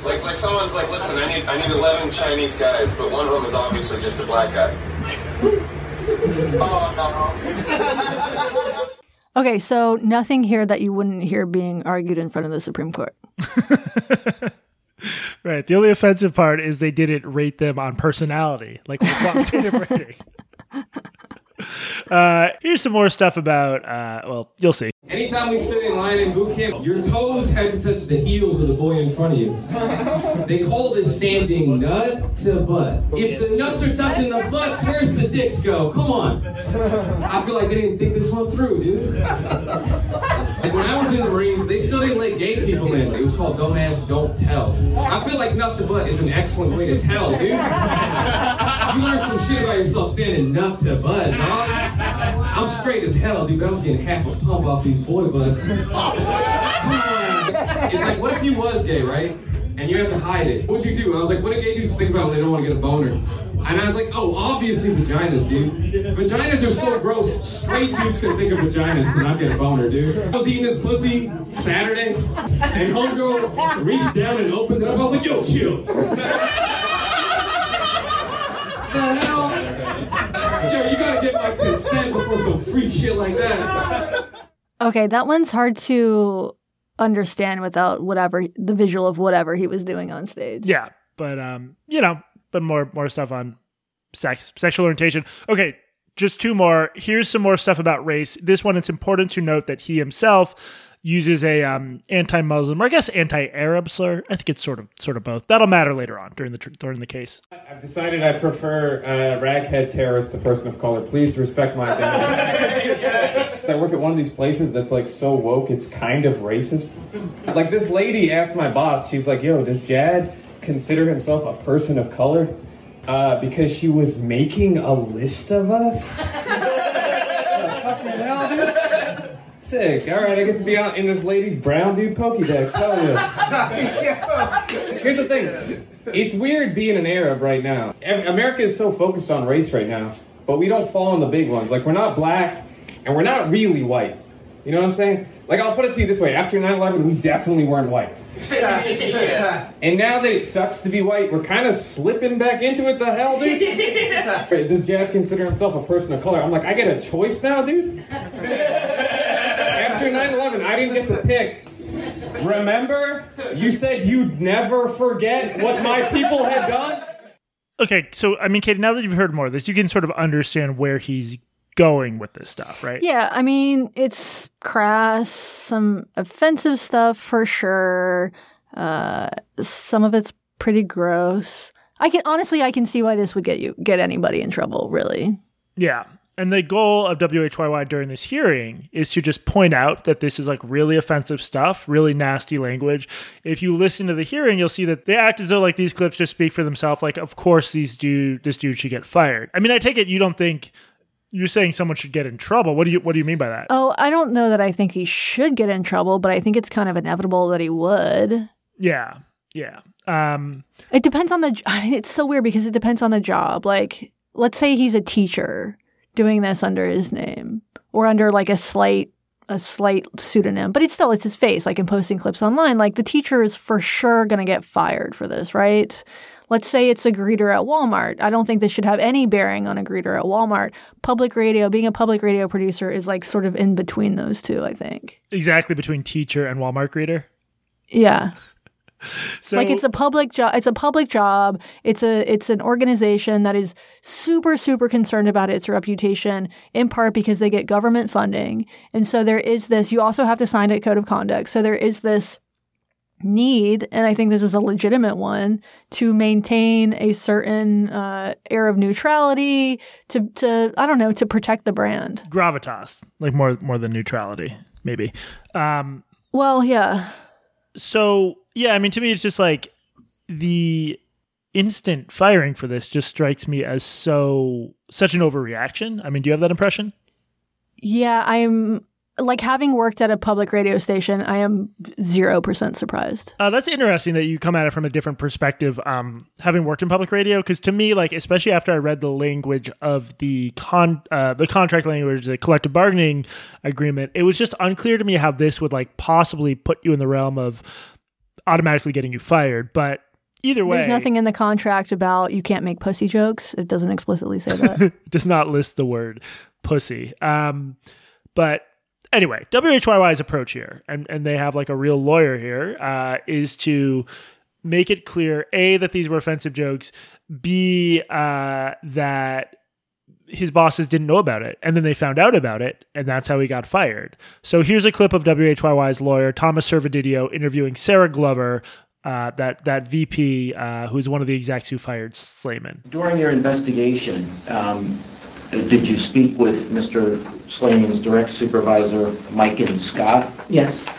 like like someone's like, listen, I need I need eleven Chinese guys, but one of them is obviously just a black guy. Oh no. Okay, so nothing here that you wouldn't hear being argued in front of the Supreme Court. Right. The only offensive part is they didn't rate them on personality, like with quantitative rating. Uh, here's some more stuff about. Uh, well, you'll see. Anytime we stood in line in boot camp, your toes had to touch the heels of the boy in front of you. They call this standing nut to butt. If the nuts are touching the butts, where's the dicks go? Come on. I feel like they didn't think this one through, dude. Like when I was in the Marines, they still didn't let gay people in. It was called don't ask, don't tell. I feel like nut to butt is an excellent way to tell, dude. You learn some shit about yourself standing nut to butt. I'm straight as hell, dude, but I was getting half a pump off these boy butts. It's like, what if you was gay, right? And you have to hide it. What'd you do? I was like, what do gay dudes think about when they don't want to get a boner? And I was like, oh, obviously vaginas, dude. Vaginas are so gross. Straight dudes can think of vaginas and not get a boner, dude. I was eating this pussy Saturday, and homegirl reached down and opened it up. I was like, yo, chill. the hell? Yo, you gotta get my consent before some freak shit like that. Okay, that one's hard to understand without whatever the visual of whatever he was doing on stage. Yeah, but um, you know, but more more stuff on sex, sexual orientation. Okay, just two more. Here's some more stuff about race. This one, it's important to note that he himself uses a um, anti-Muslim or I guess anti-Arab slur. I think it's sort of sort of both. That'll matter later on during the during the case. I've decided I prefer uh, raghead terrorist to person of color. Please respect my identity. I work at one of these places that's like so woke, it's kind of racist. Like this lady asked my boss, she's like, "Yo, does Jad consider himself a person of color?" Uh, because she was making a list of us. What the fucking hell, dude? Sick. All right, I get to be out in this lady's brown dude Pokédex. Hell yeah. Here's the thing. It's weird being an Arab right now. America is so focused on race right now, but we don't fall in the big ones. Like, we're not black, and we're not really white. You know what I'm saying? Like, I'll put it to you this way. After 9-11, we definitely weren't white. And now that it sucks to be white, we're kind of slipping back into it. The hell, dude? Wait, Does Jad consider himself a person of color? I'm like, I get a choice now, dude? After 9-11, I didn't get to pick. Remember? You said you'd never forget what my people had done? Okay, so I mean, Kate, now that you've heard more of this, you can sort of understand where he's going with this stuff, right? Yeah, I mean, it's crass, some offensive stuff for sure. Uh, some of it's pretty gross. I can honestly, I can see why this would get you get anybody in trouble. Really, Yeah. And the goal of WHYY during this hearing is to just point out that this is like really offensive stuff, really nasty language. If you listen to the hearing, you'll see that they act as though like these clips just speak for themselves. Like, of course, these dude, this dude should get fired. I mean, I take it you don't think you're saying someone should get in trouble. What do you What do you mean by that? Oh, I don't know that I think he should get in trouble, but I think it's kind of inevitable that he would. Yeah, yeah. Um, It depends on the. I mean, it's so weird because it depends on the job. Like, let's say he's a teacher doing this under his name or under like a slight a slight pseudonym, but it's still it's his face. Like in posting clips online, like the teacher is for sure going to get fired for this, right? Let's say it's a greeter at Walmart. I don't think this should have any bearing on a greeter at Walmart. Public radio, being a public radio producer is like sort of in between those two, I think. exactly between teacher and Walmart greeter. Yeah. So like it's a public job it's a public job. It's a it's an organization that is super super concerned about its reputation in part because they get government funding. And so there is this you also have to sign a code of conduct. So there is this need and i think this is a legitimate one to maintain a certain uh, air of neutrality to to i don't know to protect the brand. Gravitas, like more more than neutrality, maybe. Um, well yeah. so yeah, I mean, to me, it's just like the instant firing for this just strikes me as so such an overreaction. I mean, do you have that impression? yeah i'm like having worked at a public radio station i am 0% surprised Uh, that's interesting that you come at it from a different perspective, um, having worked in public radio. Because to me, like especially after I read the language of the con, uh, the contract language, the collective bargaining agreement, it was just unclear to me how this would like possibly put you in the realm of automatically getting you fired. But either way, There's nothing in the contract about you can't make pussy jokes. It doesn't explicitly say that. does not list the word pussy. Um, but anyway, WHYY's approach here, and, and they have like a real lawyer here, uh, is to make it clear A, that these were offensive jokes, B, uh, that his bosses didn't know about it, and then they found out about it, and that's how he got fired. So here's a clip of WHYY's lawyer, Thomas Servodidio, interviewing Sarah Glover. Uh, that that VP, uh, who's one of the execs who fired Sleiman. During your investigation, um, did you speak with Mr. Sleiman's direct supervisor, Maiken Scott? Yes,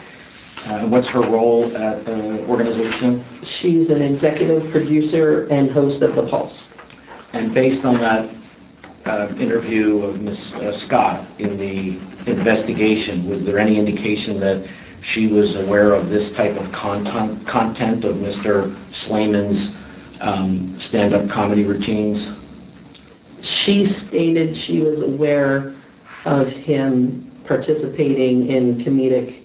Uh, What's her role at the organization? she's an executive producer and host of The Pulse. And based on that uh, interview of Ms. Scott in the investigation, was there any indication that she was aware of this type of content, content of Mr. Sleiman's um, stand-up comedy routines? She stated she was aware of him participating in comedic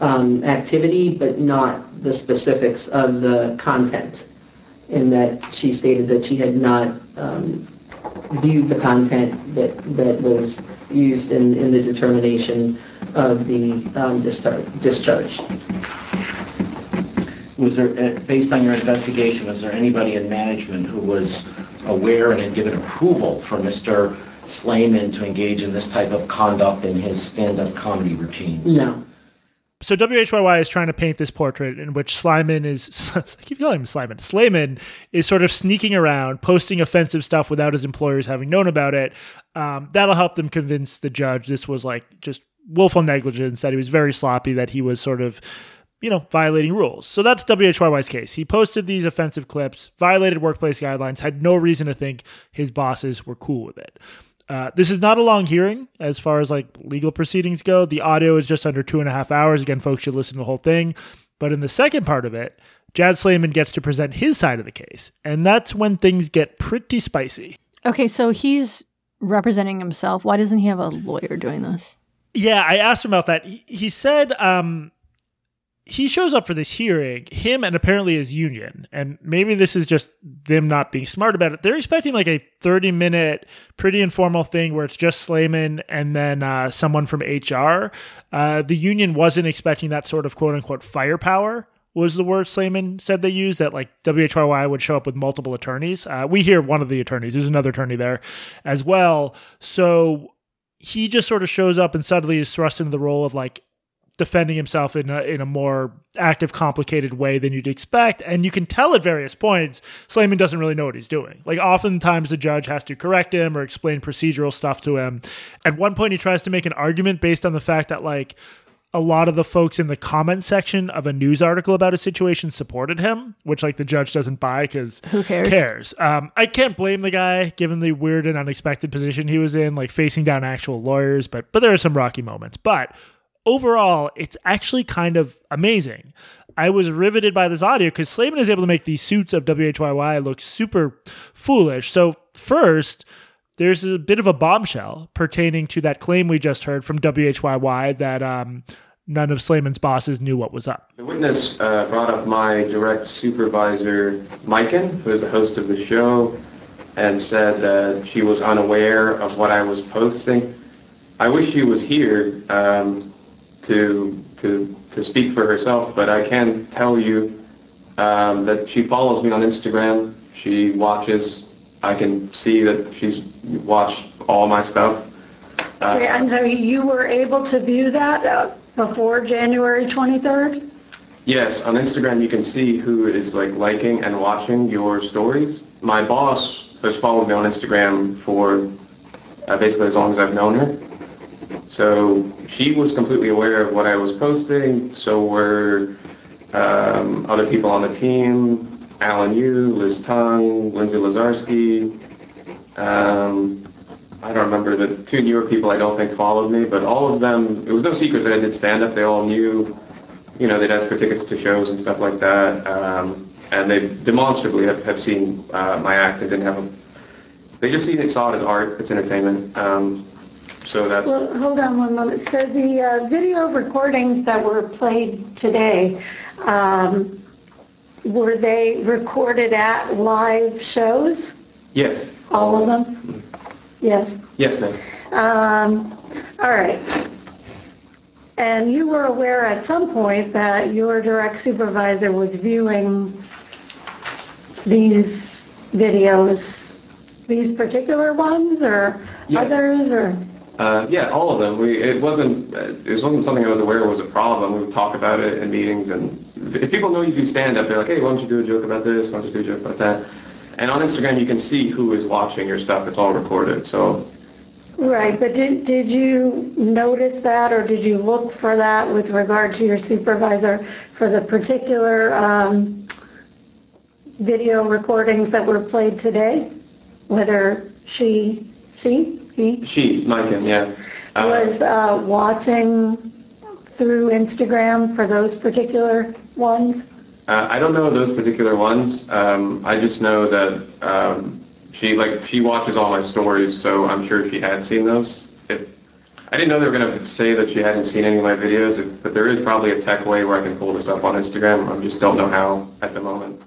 um, activity, but not the specifics of the content. And that she stated that she had not um, viewed the content that, that was used in, in the determination of the um, discharge. discharge. Was there, uh, based on your investigation, was there anybody in management who was aware and had given approval for Mr. Sleiman to engage in this type of conduct in his stand-up comedy routine? No. So WHYY is trying to paint this portrait in which Slyman is, I keep calling him Slyman, Sleiman is sort of sneaking around, posting offensive stuff without his employers having known about it. Um, that'll help them convince the judge this was like just willful negligence, that he was very sloppy, that he was sort of, you know, violating rules. So that's WHYY's case. He posted these offensive clips, violated workplace guidelines, had no reason to think his bosses were cool with it. Uh, this is not a long hearing as far as like legal proceedings go. The audio is just under two and a half hours. Again, folks should listen to the whole thing. But in the second part of it, Jad Sleiman gets to present his side of the case. And that's when things get pretty spicy. Okay, so he's representing himself. Why doesn't he have a lawyer doing this? Yeah, I asked him about that. He, he said um, he shows up for this hearing, him and apparently his union, and maybe this is just them not being smart about it. They're expecting like a 30 minute, pretty informal thing where it's just Sleiman and then uh, someone from HR. Uh, the union wasn't expecting that sort of quote unquote firepower. Was the word Sleiman said they used that like WHYY would show up with multiple attorneys? Uh, we hear one of the attorneys. There's another attorney there as well. So he just sort of shows up and suddenly is thrust into the role of like defending himself in a, in a more active, complicated way than you'd expect. And you can tell at various points, Sleiman doesn't really know what he's doing. Like, oftentimes the judge has to correct him or explain procedural stuff to him. At one point, he tries to make an argument based on the fact that, like, a lot of the folks in the comment section of a news article about a situation supported him, which like the judge doesn't buy because Who cares? Cares. Um, I can't blame the guy given the weird and unexpected position he was in, like facing down actual lawyers. But but there are some rocky moments. But overall, it's actually kind of amazing. I was riveted by this audio because Slavin is able to make these suits of WHYY look super foolish. So first there's a bit of a bombshell pertaining to that claim we just heard from WHYY that um, none of Sleiman's bosses knew what was up. The witness uh, brought up my direct supervisor, Maiken, who is the host of the show, and said that she was unaware of what I was posting. I wish she was here um, to, to, to speak for herself, but I can tell you um, that she follows me on Instagram. She watches. I can see that she's watched all my stuff. Uh, Okay, and so you were able to view that uh, before January 23rd? Yes, on Instagram you can see who is like liking and watching your stories. My boss has followed me on Instagram for uh, basically as long as I've known her. So she was completely aware of what I was posting. So were um, other people on the team, Alan Yu, Liz Tung, Lindsay Lazarski. Um, I don't remember the two newer people I don't think followed me, but all of them, it was no secret that I did stand-up. They all knew you know, they'd ask for tickets to shows and stuff like that. Um, and they demonstrably have, have seen uh, my act They didn't have a, they just see it, saw it as art, it's entertainment. Um, so that's, Well, hold on one moment. So the uh, video recordings that were played today, um, were they recorded at live shows? yes, All of them? Yes. yes, ma'am. Um, all right. And you were aware at some point that your direct supervisor was viewing these videos, these particular ones or Yeah. others or? Uh, yeah, all of them. We, it wasn't, uh, it wasn't something I was aware was a problem. We would talk about it in meetings and if people know you do stand-up, they're like, hey, why don't you do a joke about this? Why don't you do a joke about that? And on Instagram, you can see who is watching your stuff. It's all recorded. So Right, but did, did you notice that or did you look for that with regard to your supervisor for the particular um, video recordings that were played today? Whether she, she, he she, Micah, yeah. Uh, was uh, watching through Instagram for those particular ones? Uh, I don't know those particular ones. Um, I just know that um, she like she watches all my stories, so I'm sure she had seen those. If, I didn't know they were going to say that she hadn't seen any of my videos, but there is probably a tech way where I can pull this up on Instagram. I just don't know how at the moment.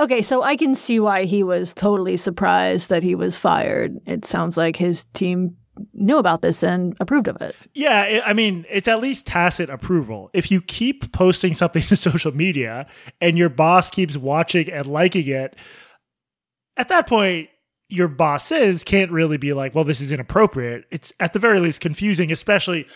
Okay, so I can see why he was totally surprised that he was fired. It sounds like his team knew about this and approved of it. Yeah, it, I mean, it's at least tacit approval. If you keep posting something to social media and your boss keeps watching and liking it, at that point, your bosses can't really be like, "Well, this is inappropriate." It's at the very least confusing, especially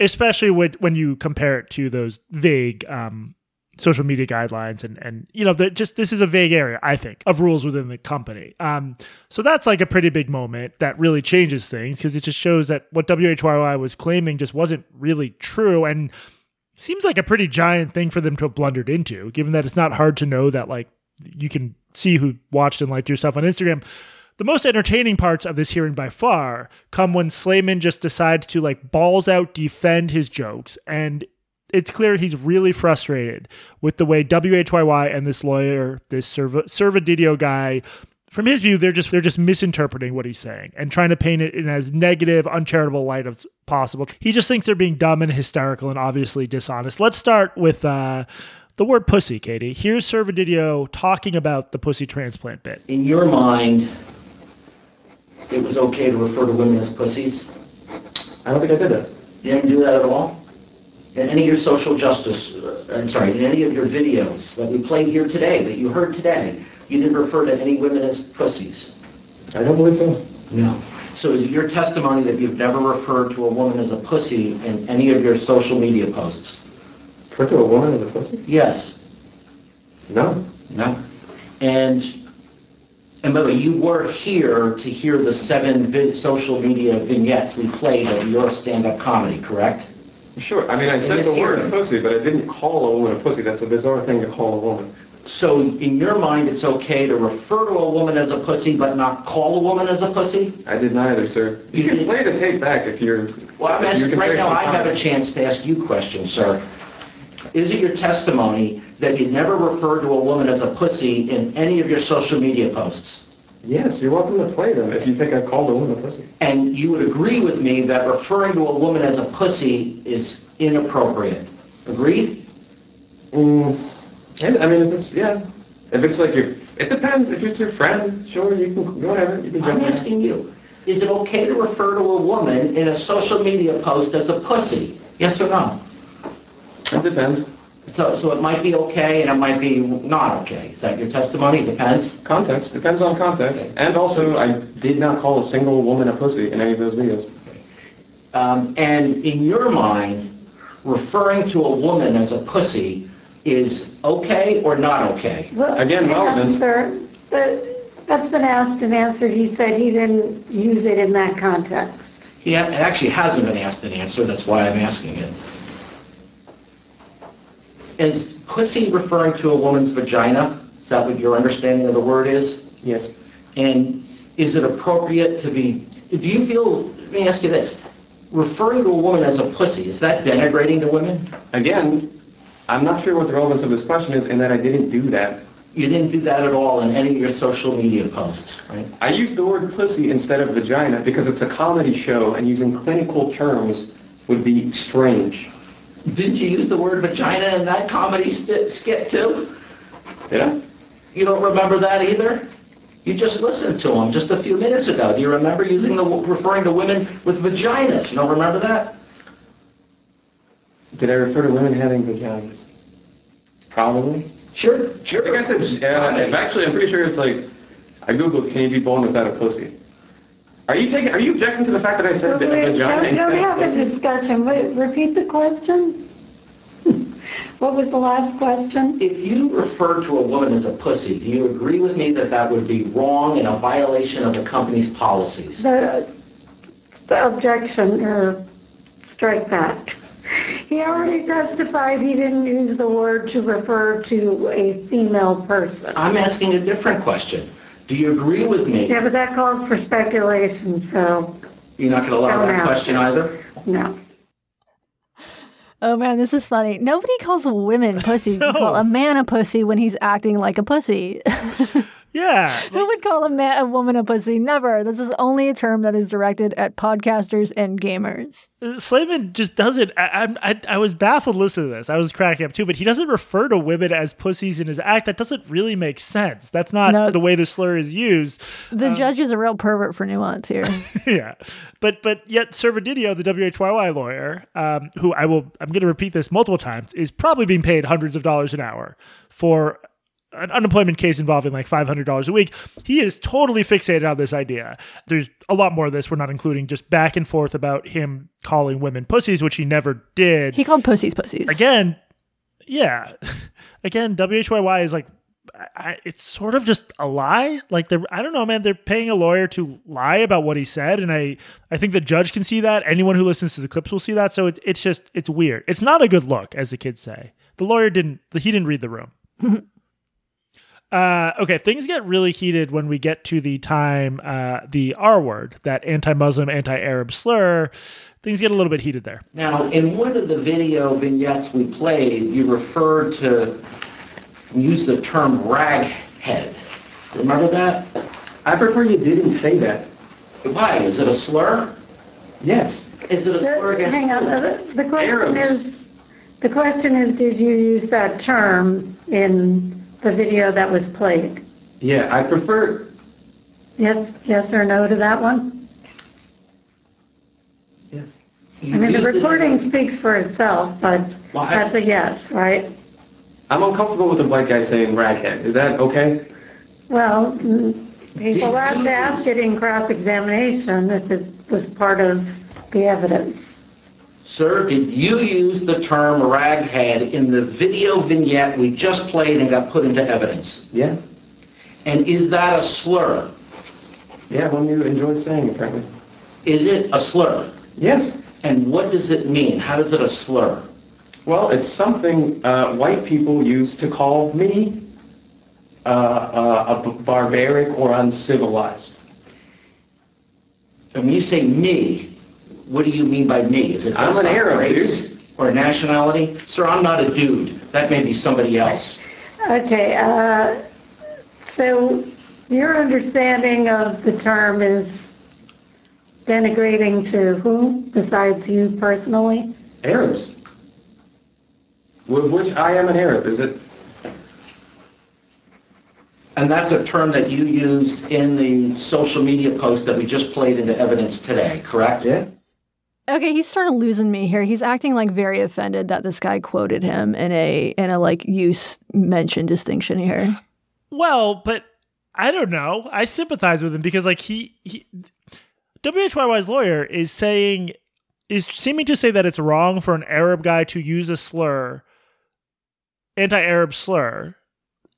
especially when when you compare it to those vague um, social media guidelines and and you know that just this is a vague area i think of rules within the company. Um so that's like a pretty big moment that really changes things because it just shows that what whyy was claiming just wasn't really true and seems like a pretty giant thing for them to have blundered into given that it's not hard to know that like you can see who watched and liked your stuff on instagram. The most entertaining parts of this hearing by far come when Sleiman just decides to like balls out defend his jokes and it's clear he's really frustrated with the way WHYY and this lawyer, this Serv- Servodidio guy, from his view, they're just they're just misinterpreting what he's saying and trying to paint it in as negative, uncharitable light as possible. He just thinks they're being dumb and hysterical and obviously dishonest. Let's start with uh, the word pussy, Katie. Here's Servodidio talking about the pussy transplant bit. In your mind, it was okay to refer to women as pussies? I don't think I did that. You didn't do that at all? In any of your social justice, uh, I'm sorry, in any of your videos that we played here today, that you heard today, you didn't refer to any women as pussies? I don't believe so. No. So is it your testimony that you've never referred to a woman as a pussy in any of your social media posts? Refer to a woman as a pussy? Yes. No. No. And and by the way, you were here to hear the seven vi- social media vignettes we played of your stand-up comedy, correct? Sure. I mean, I said the word pussy, but I didn't call a woman a pussy. That's a bizarre thing to call a woman. So in your mind, it's okay to refer to a woman as a pussy, but not call a woman as a pussy? I did neither, sir. You, you can play the tape back if you're... Well, I'm asking, right now, I have a chance to ask you questions, sir. Is it your testimony that you never referred to a woman as a pussy in any of your social media posts? Yes, you're welcome to play them if you think I called a woman a pussy. And you would agree with me that referring to a woman as a pussy is inappropriate. Agreed? Mm, I mean, if it's, yeah. If it's like your, it depends. If it's your friend, sure, you can, whatever. You can I'm asking you, is it okay to refer to a woman in a social media post as a pussy? Yes or no? It depends. So, so it might be okay and it might be not okay. Is that your testimony? Depends? Context. Depends on context. Okay. And also, I did not call a single woman a pussy in any of those videos. Um, and in your mind, referring to a woman as a pussy is okay or not okay? Well, Again, relevance. Sir, that's been asked and answered. He said he didn't use it in that context. Yeah, it actually hasn't been asked and answered. That's why I'm asking it. Is pussy referring to a woman's vagina? Is that what your understanding of the word is? Yes. And is it appropriate to be, do you feel, let me ask you this, referring to a woman as a pussy, is that denigrating to women? Again, I'm not sure what the relevance of this question is in that I didn't do that. You didn't do that at all in any of your social media posts, right? I used the word pussy instead of vagina because it's a comedy show and using clinical terms would be strange. Didn't you use the word vagina in that comedy st- skit too? Did I? You don't remember that either? You just listened to him just a few minutes ago. Do you remember using the referring to women with vaginas? You don't remember that? Did I refer to women having vaginas? Probably. Sure, sure. Like I said, yeah, actually, I'm pretty sure it's like, I googled, can you be born without a pussy? Are you taking? Are you objecting to the fact that I said Wait, vagina don't, instead don't of have pussy? a discussion. Wait, repeat the question. What was the last question? If you refer to a woman as a pussy, do you agree with me that that would be wrong and a violation of the company's policies? The, the objection or strike that. He already testified he didn't use the word to refer to a female person. I'm asking a different question. Do you agree with me? Yeah, but that calls for speculation, so You're not going to allow Don't that ask. question either? no. Oh man, this is funny. Nobody calls women pussies. You call a man a pussy when he's acting like a pussy. Yeah. Who would call a man a woman a pussy? Never. This is only a term that is directed at podcasters and gamers. Slavin just doesn't. I, I, I was baffled listening to this. I was cracking up too, but he doesn't refer to women as pussies in his act. That doesn't really make sense. That's not No. the way the slur is used. The judge is a real pervert for nuance here. yeah, but but yet Servodidio, the WHYY lawyer, um, who I will, I'm going to repeat this multiple times, is probably being paid hundreds of dollars an hour for an unemployment case involving like $500 a week. He is totally fixated on this idea. There's a lot more of this. We're not including just back and forth about him calling women pussies, which he never did. He called pussies pussies. Again, yeah. Again, WHYY is like, I, it's sort of just a lie. Like they're, I don't know, man. They're paying a lawyer to lie about what he said, and I, I think the judge can see that. Anyone who listens to the clips will see that. So it's, it's just, it's weird. It's not a good look, as the kids say. The lawyer didn't, he didn't read the room. Uh, okay, things get really heated when we get to the time, uh, the R word, that anti-Muslim, anti-Arab slur. Things get a little bit heated there. Now, in one of the video vignettes we played, you referred to, use the term raghead. Remember that? I prefer you didn't say that. Why? Is it a slur? Yes. Is it a slur against? Hang on, the, the question Arabs. is, the question is, did you use that term in the video that was played? Yeah, I prefer. Yes, yes or no to that one? Yes. I mean, the recording speaks for itself, but Well, I- that's a yes, right? I'm uncomfortable with a white guy saying raghead. Is that okay? Well, people have you- to ask it in cross-examination if it was part of the evidence. Sir, did you use the term raghead in the video vignette we just played and got put into evidence? Yeah. And is that a slur? Yeah, one you enjoy saying apparently. Is it a slur? Yes. And what does it mean? How does it a slur? Well, it's something uh, white people use to call me uh, uh, a barbaric or uncivilized. And when you say me, what do you mean by me? Is it I'm an Arab, race dude. Or a nationality? Sir, I'm not a dude. That may be somebody else. Okay, uh, so your understanding of the term is denigrating to whom besides you personally? Arabs. With which I am an Arab. Is it? And that's a term that you used in the social media post that we just played into evidence today, correct? Yeah. Okay, he's sort of losing me here. He's acting like very offended that this guy quoted him in a in a like use mention distinction here. Well, but I don't know. I sympathize with him because like he he WHYY's lawyer is saying is seeming to say that it's wrong for an Arab guy to use a slur, anti-Arab slur,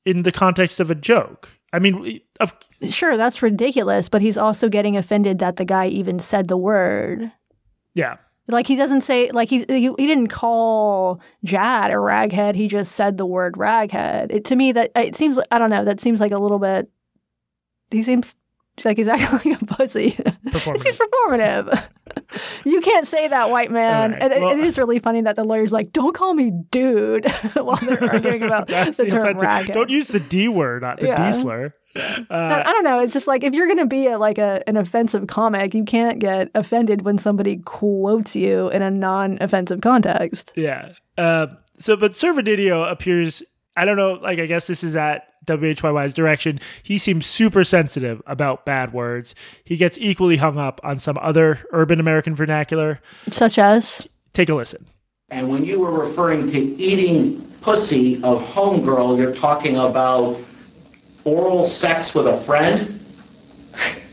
in the context of a joke. I mean, of Sure, that's ridiculous, but he's also getting offended that the guy even said the word. Yeah. Like he doesn't say like he he, he didn't call Jad a raghead. He just said the word raghead. It to me that it seems I don't know. That seems like a little bit. He seems like he's acting like a pussy. it seems performative. you can't say that, white man. Right, And it- well- it is really funny that the lawyer's like, "Don't call me dude," while they're arguing about the the, term offensive. raghead. Don't use the D word, not the Yeah. D slur. I Uh, I don't know. It's just like if you're going to be a, like a an offensive comic, you can't get offended when somebody quotes you in a non-offensive context. Yeah. Uh, so, but Servodidio appears, I don't know, like, I guess this is at WHYY's direction. He seems super sensitive about bad words. He gets equally hung up on some other urban American vernacular. Such as Take a listen. And when you were referring to eating pussy of homegirl, you're talking about oral sex with a friend?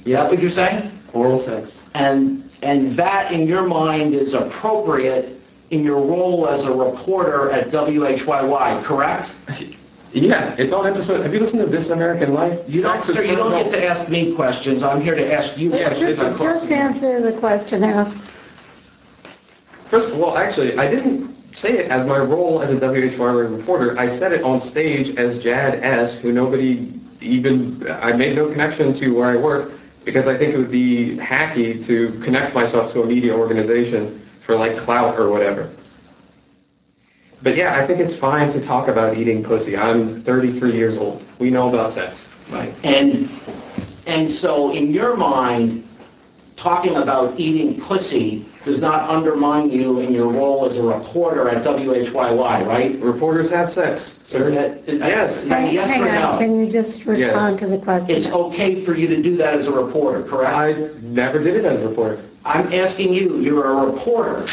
Yeah, what you're saying? Oral sex. And, and that in your mind is appropriate in your role as a reporter at WHYY, correct? Yeah, it's on episode. Have you listened to This American Life? You don't, sir, you don't get to ask me questions. I'm here to ask you Yeah, questions. it's on a- Just answer the question asked. First of all, actually, I didn't say it as my role as a WHYY reporter. I said it on stage as Jad S, who nobody even, I made no connection to where I work because I think it would be hacky to connect myself to a media organization for like clout or whatever. But yeah, I think it's fine to talk about eating pussy. I'm 33 years old. We know about sex. Right. And, and so in your mind, talking about eating pussy does not undermine you in your role as a reporter at WHYY, right? Reporters have sex, sir. Yes. Yes Hang or on, no? can you just respond to the question? It's question? okay for you to do that as a reporter, correct? I never did it as a reporter. I'm asking you, you're a reporter,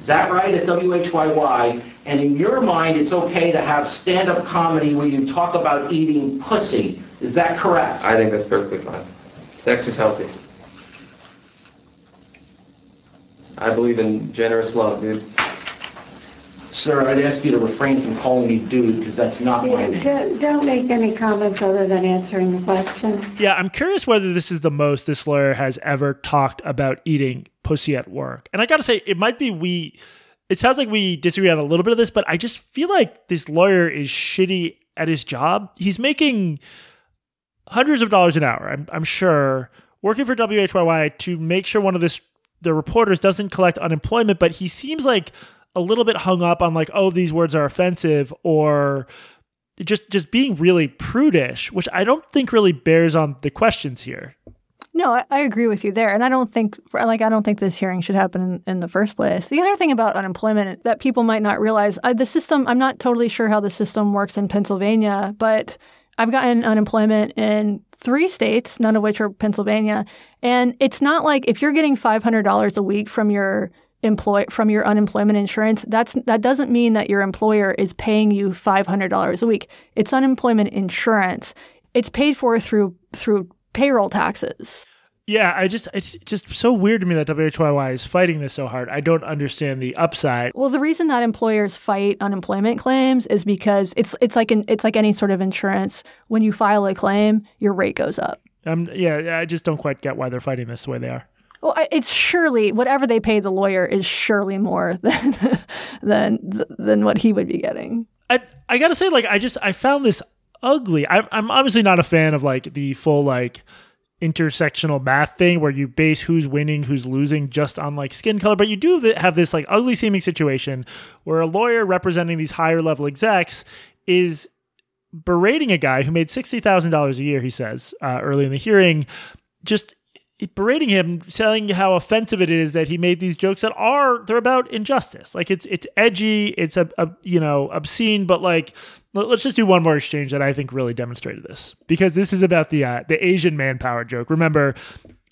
is that right, at WHYY? And in your mind, it's okay to have stand-up comedy where you talk about eating pussy, is that correct? I think that's perfectly fine. Sex is healthy. I believe in generous love, dude. Sir, I'd ask you to refrain from calling me dude, because that's not my Yeah, name. Don't don't make any comments other than answering the question. Yeah, I'm curious whether this is the most this lawyer has ever talked about eating pussy at work. And I got to say, it might be we. It sounds like we disagree on a little bit of this, but I just feel like this lawyer is shitty at his job. He's making hundreds of dollars an hour, I'm, I'm sure, working for WHYY to make sure one of this the reporters doesn't collect unemployment, but he seems like a little bit hung up on like, oh, these words are offensive, or just just being really prudish, which I don't think really bears on the questions here. No, I, I agree with you there, and I don't think like I don't think this hearing should happen in, in the first place. The other thing about unemployment that people might not realize, the system. I'm not totally sure how the system works in Pennsylvania, but I've gotten unemployment in three states, none of which are Pennsylvania, and it's not like if you're getting five hundred dollars a week from your employ from your unemployment insurance that's that doesn't mean that your employer is paying you $500 a week. It's unemployment insurance. It's paid for through through payroll taxes Yeah, I just it's just so weird to me that WHYY is fighting this so hard. I don't understand the upside. Well, the reason that employers fight unemployment claims is because it's it's like an, it's like any sort of insurance. When you file a claim, your rate goes up. Um, yeah, I just don't quite get why they're fighting this the way they are. Well, I- it's surely whatever they pay the lawyer is surely more than than than what he would be getting. I I gotta say, like, I just I found this ugly. I, I'm obviously not a fan of like the full like intersectional math thing where you base who's winning, who's losing just on like skin color, but you do have this like ugly seeming situation where a lawyer representing these higher level execs is berating a guy who made $60,000 a year, he says, uh, early in the hearing, just berating him, saying how offensive it is that he made these jokes that are they're about injustice. Like it's it's edgy, it's a, a you know obscene, but like let's just do one more exchange that I think really demonstrated this because this is about the uh, the Asian manpower joke. Remember.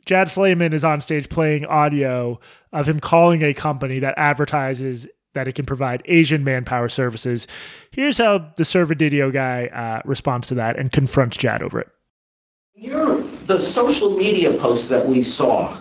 Jad Sleiman is on stage playing audio of him calling a company that advertises that it can provide Asian manpower services. Here's how the Servodidio guy uh, responds to that and confronts Jad over it. The social media posts that we saw,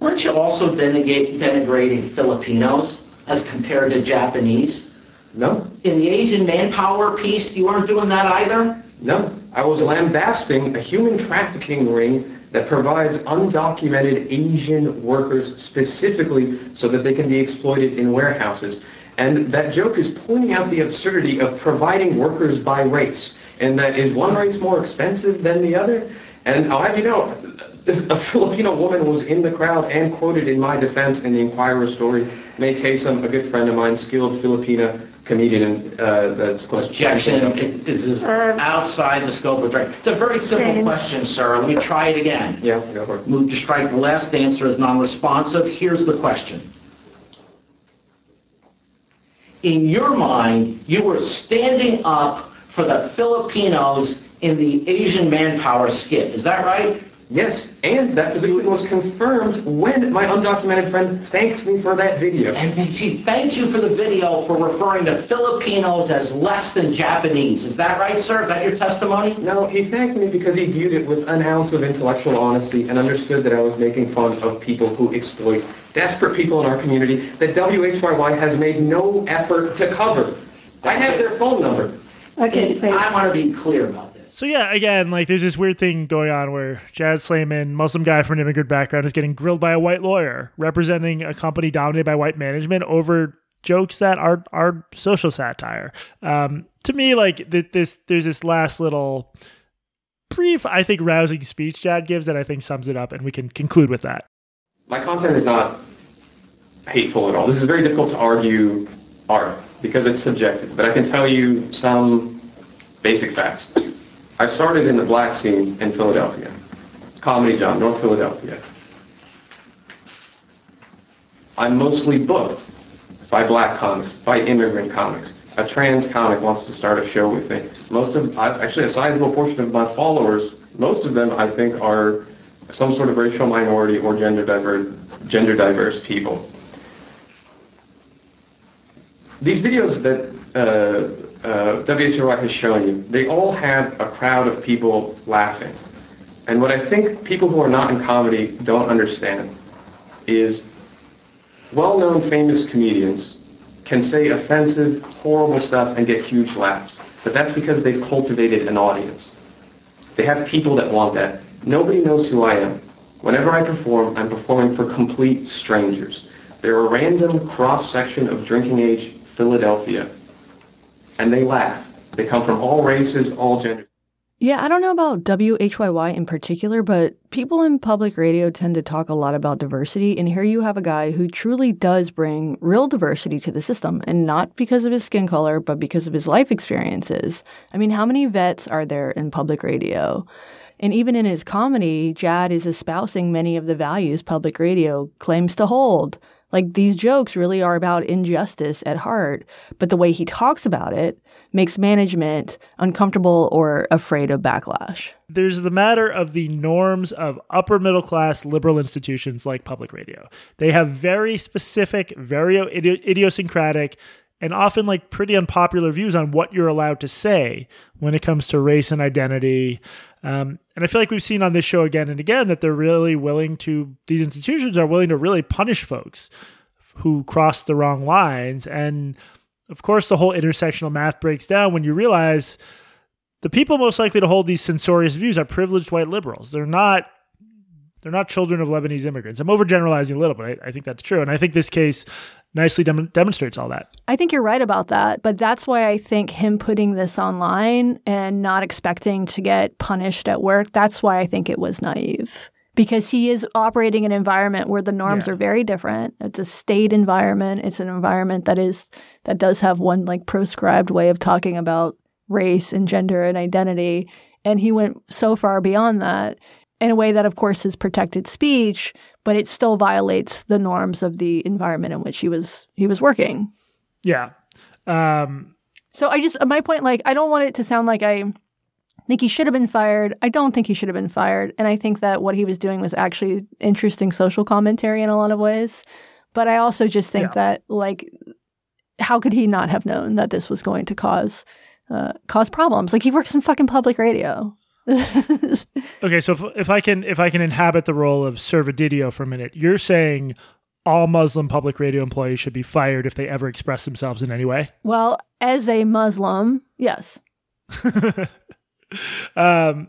weren't you also denigrating Filipinos as compared to Japanese? No, In the Asian manpower piece, you weren't doing that either? no. I was lambasting a human trafficking ring that provides undocumented Asian workers specifically so that they can be exploited in warehouses. And that joke is pointing out the absurdity of providing workers by race. And that is one race more expensive than the other? And I'll have you know, a Filipino woman was in the crowd and quoted in my defense in the Inquirer story. May Kasem, a good friend of mine, skilled Filipina comedian uh, that's close Objection, it it is outside the scope of, it's a very simple James. question, sir. Let me try it again. Yeah, go for it. Move to strike the last answer as non-responsive. Here's the question. In your mind, you were standing up for the Filipinos in the Asian manpower skit. Is that right? Yes, and that position was confirmed when my undocumented friend thanked me for that video. And then she thanked you for the video for referring to Filipinos as less than Japanese. Is that right, sir? Is that your testimony? No, he thanked me because he viewed it with an ounce of intellectual honesty and understood that I was making fun of people who exploit desperate people in our community that WHYY has made no effort to cover. I have their phone number. Okay, please. I want to be clear about this. So yeah, again, like there's this weird thing going on where Jad Sleiman, Muslim guy from an immigrant background, is getting grilled by a white lawyer representing a company dominated by white management over jokes that are are social satire. Um, to me, like th- this, there's this last little brief, I think, rousing speech Jad gives that I think sums it up, and we can conclude with that. My content is not hateful at all. This is very difficult to argue art because it's subjective, but I can tell you some basic facts. I started in the black scene in Philadelphia, Comedy Job, North Philadelphia. I'm mostly booked by black comics, by immigrant comics. A trans comic wants to start a show with me. Most of, actually a sizable portion of my followers, most of them I think are some sort of racial minority or gender diverse, gender diverse people. These videos that uh, uh, WHOI has shown you, they all have a crowd of people laughing. And what I think people who are not in comedy don't understand is well-known famous comedians can say offensive, horrible stuff and get huge laughs. But that's because they've cultivated an audience. They have people that want that. Nobody knows who I am. Whenever I perform, I'm performing for complete strangers. They're a random cross-section of drinking age Philadelphia. And they laugh. They come from all races, all genders. Yeah, I don't know about WHYY in particular, but people in public radio tend to talk a lot about diversity. And here you have a guy who truly does bring real diversity to the system, and not because of his skin color, but because of his life experiences. I mean, how many vets are there in public radio? And even in his comedy, Jad is espousing many of the values public radio claims to hold. Like these jokes really are about injustice at heart, but the way he talks about it makes management uncomfortable or afraid of backlash. There's the matter of the norms of upper middle class liberal institutions like public radio. They have very specific, very idiosyncratic, and often like pretty unpopular views on what you're allowed to say when it comes to race and identity. Um, and I feel like we've seen on this show again and again that they're really willing to, these institutions are willing to really punish folks who cross the wrong lines. And of course, the whole intersectional math breaks down when you realize the people most likely to hold these censorious views are privileged white liberals. They're not they're not children of Lebanese immigrants. I'm overgeneralizing a little, but I, I think that's true, and I think this case nicely dem- demonstrates all that. I think you're right about that, but that's why I think him putting this online and not expecting to get punished at work, that's why I think it was naive. Because he is operating an environment where the norms Yeah. are very different. It's a state environment. It's an environment that is that does have one like proscribed way of talking about race and gender and identity. And he went so far beyond that in a way that of course is protected speech, but it still violates the norms of the environment in which he was he was working. Yeah. Um, So I just my point, like I don't want it to sound like I think he should have been fired. I don't think he should have been fired, and I think that what he was doing was actually interesting social commentary in a lot of ways. But I also just think Yeah. that like, how could he not have known that this was going to cause uh, cause problems? Like he works in fucking public radio. okay, so if, if I can if I can inhabit the role of Servodidio for a minute, you're saying all Muslim public radio employees should be fired if they ever express themselves in any way. well, as a Muslim, yes. Um,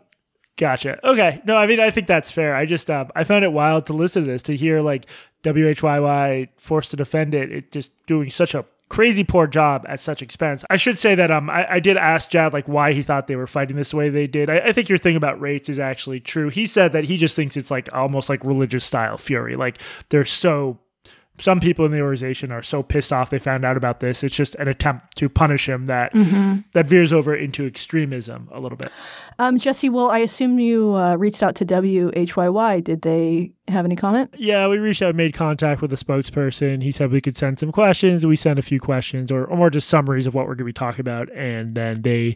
gotcha. Okay. No, I mean, I think that's fair. I just, um, I found it wild to listen to this, to hear like WHYY forced to defend it. It just doing such a crazy poor job at such expense. I should say that, um, I, I did ask Jad like why he thought they were fighting this way they did. I, I think your thing about rates is actually true. He said that he just thinks it's like almost like religious style fury. Like they're so some people in the organization are so pissed off they found out about this. It's just an attempt to punish him that that veers over into extremism a little bit. Um, Jesse, well, I assume you uh, reached out to WHYY. Did they have any comment? Yeah, we reached out, made contact with a spokesperson. He said we could send some questions. We sent a few questions, or, or more just summaries of what we're going to be talking about, and then they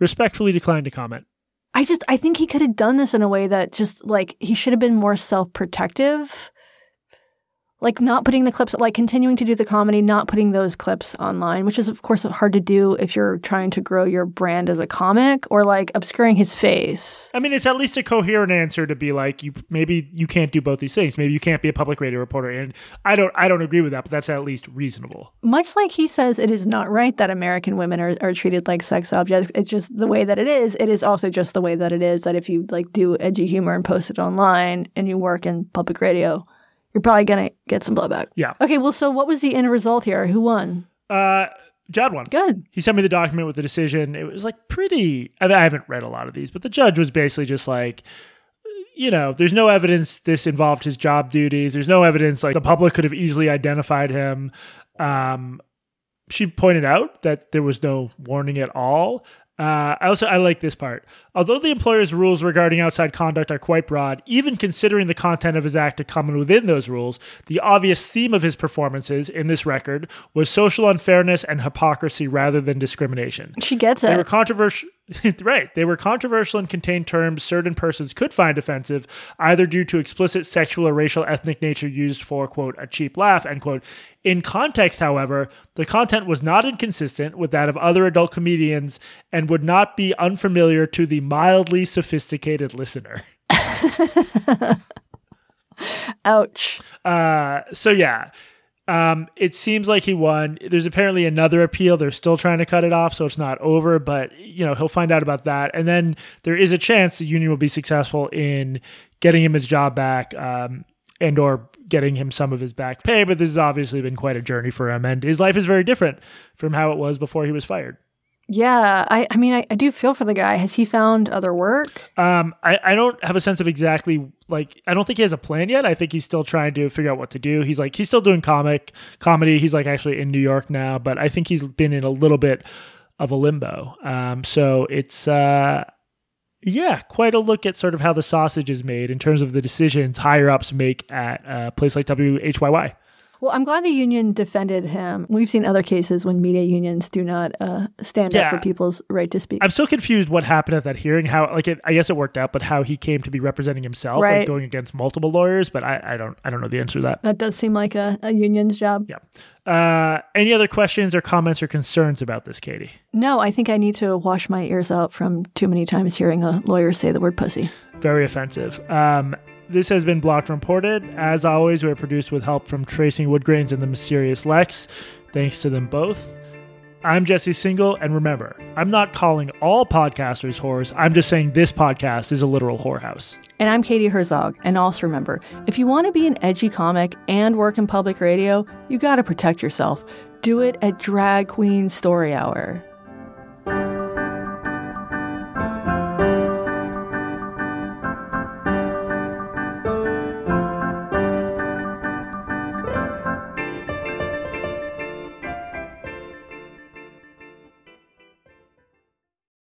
respectfully declined to comment. I just I think he could have done this in a way that just like he should have been more self-protective. Like not putting the clips like continuing to do the comedy, not putting those clips online, which is of course hard to do if you're trying to grow your brand as a comic or like obscuring his face. I mean, it's at least a coherent answer to be like, you maybe you can't do both these things. Maybe you can't be a public radio reporter, and I don't I don't agree with that, but that's at least reasonable. Much like he says it is not right that American women are, are treated like sex objects. It's just the way that it is. It is also just the way that it is that if you like do edgy humor and post it online and you work in public radio, you're probably gonna get some blowback. Yeah. Okay, well so what was the end result here? Who won? Uh, Jad won. Good. He sent me the document with the decision. It was like pretty. I, mean, I haven't read a lot of these, but the judge was basically just like, you know, there's no evidence this involved his job duties. There's no evidence like the public could have easily identified him. Um, she pointed out that there was no warning at all. Uh, I also I like this part. Although the employer's rules regarding outside conduct are quite broad, even considering the content of his act to come within those rules, the obvious theme of his performances in this record was social unfairness and hypocrisy rather than discrimination. She gets it. They were controversial. right. They were controversial and contained terms certain persons could find offensive, either due to explicit sexual or racial ethnic nature used for, quote, a cheap laugh, end quote. In context, however, the content was not inconsistent with that of other adult comedians and would not be unfamiliar to the mildly sophisticated listener. Ouch. Uh, so yeah. Um, it seems like he won. There's apparently another appeal. They're still trying to cut it off, so it's not over. But you know he'll find out about that, and then there is a chance the union will be successful in getting him his job back, um, and or getting him some of his back pay. But this has obviously been quite a journey for him, and his life is very different from how it was before he was fired. Yeah, I, I mean, I, I do feel for the guy. Has he found other work? Um, I, I don't have a sense of exactly like I don't think he has a plan yet. I think he's still trying to figure out what to do. He's like he's still doing comic comedy. He's like actually in New York now, but I think he's been in a little bit of a limbo. Um, so it's uh, yeah, quite a look at sort of how the sausage is made in terms of the decisions higher ups make at a place like WHYY. Well, I'm glad the union defended him. We've seen other cases when media unions do not uh, stand Yeah. up for people's right to speak. I'm still confused what happened at that hearing. How like it, I guess it worked out, but how he came to be representing himself, Right. like going against multiple lawyers. But I, I don't I don't know the answer to that. that does seem like a, a union's job. Yeah. Uh, any other questions or comments or concerns about this, Katie? No, I think I need to wash my ears out from too many times hearing a lawyer say the word pussy. Very offensive. Um, this has been Blocked and Reported. As always, we're produced with help from Tracing Woodgrains and the Mysterious Lex. Thanks to them both. I'm Jesse Singal, and remember, I'm not calling all podcasters whores. I'm just saying this podcast is a literal whorehouse. And I'm Katie Herzog. And also remember, if you want to be an edgy comic and work in public radio, you got to protect yourself. Do it at Drag Queen Story Hour.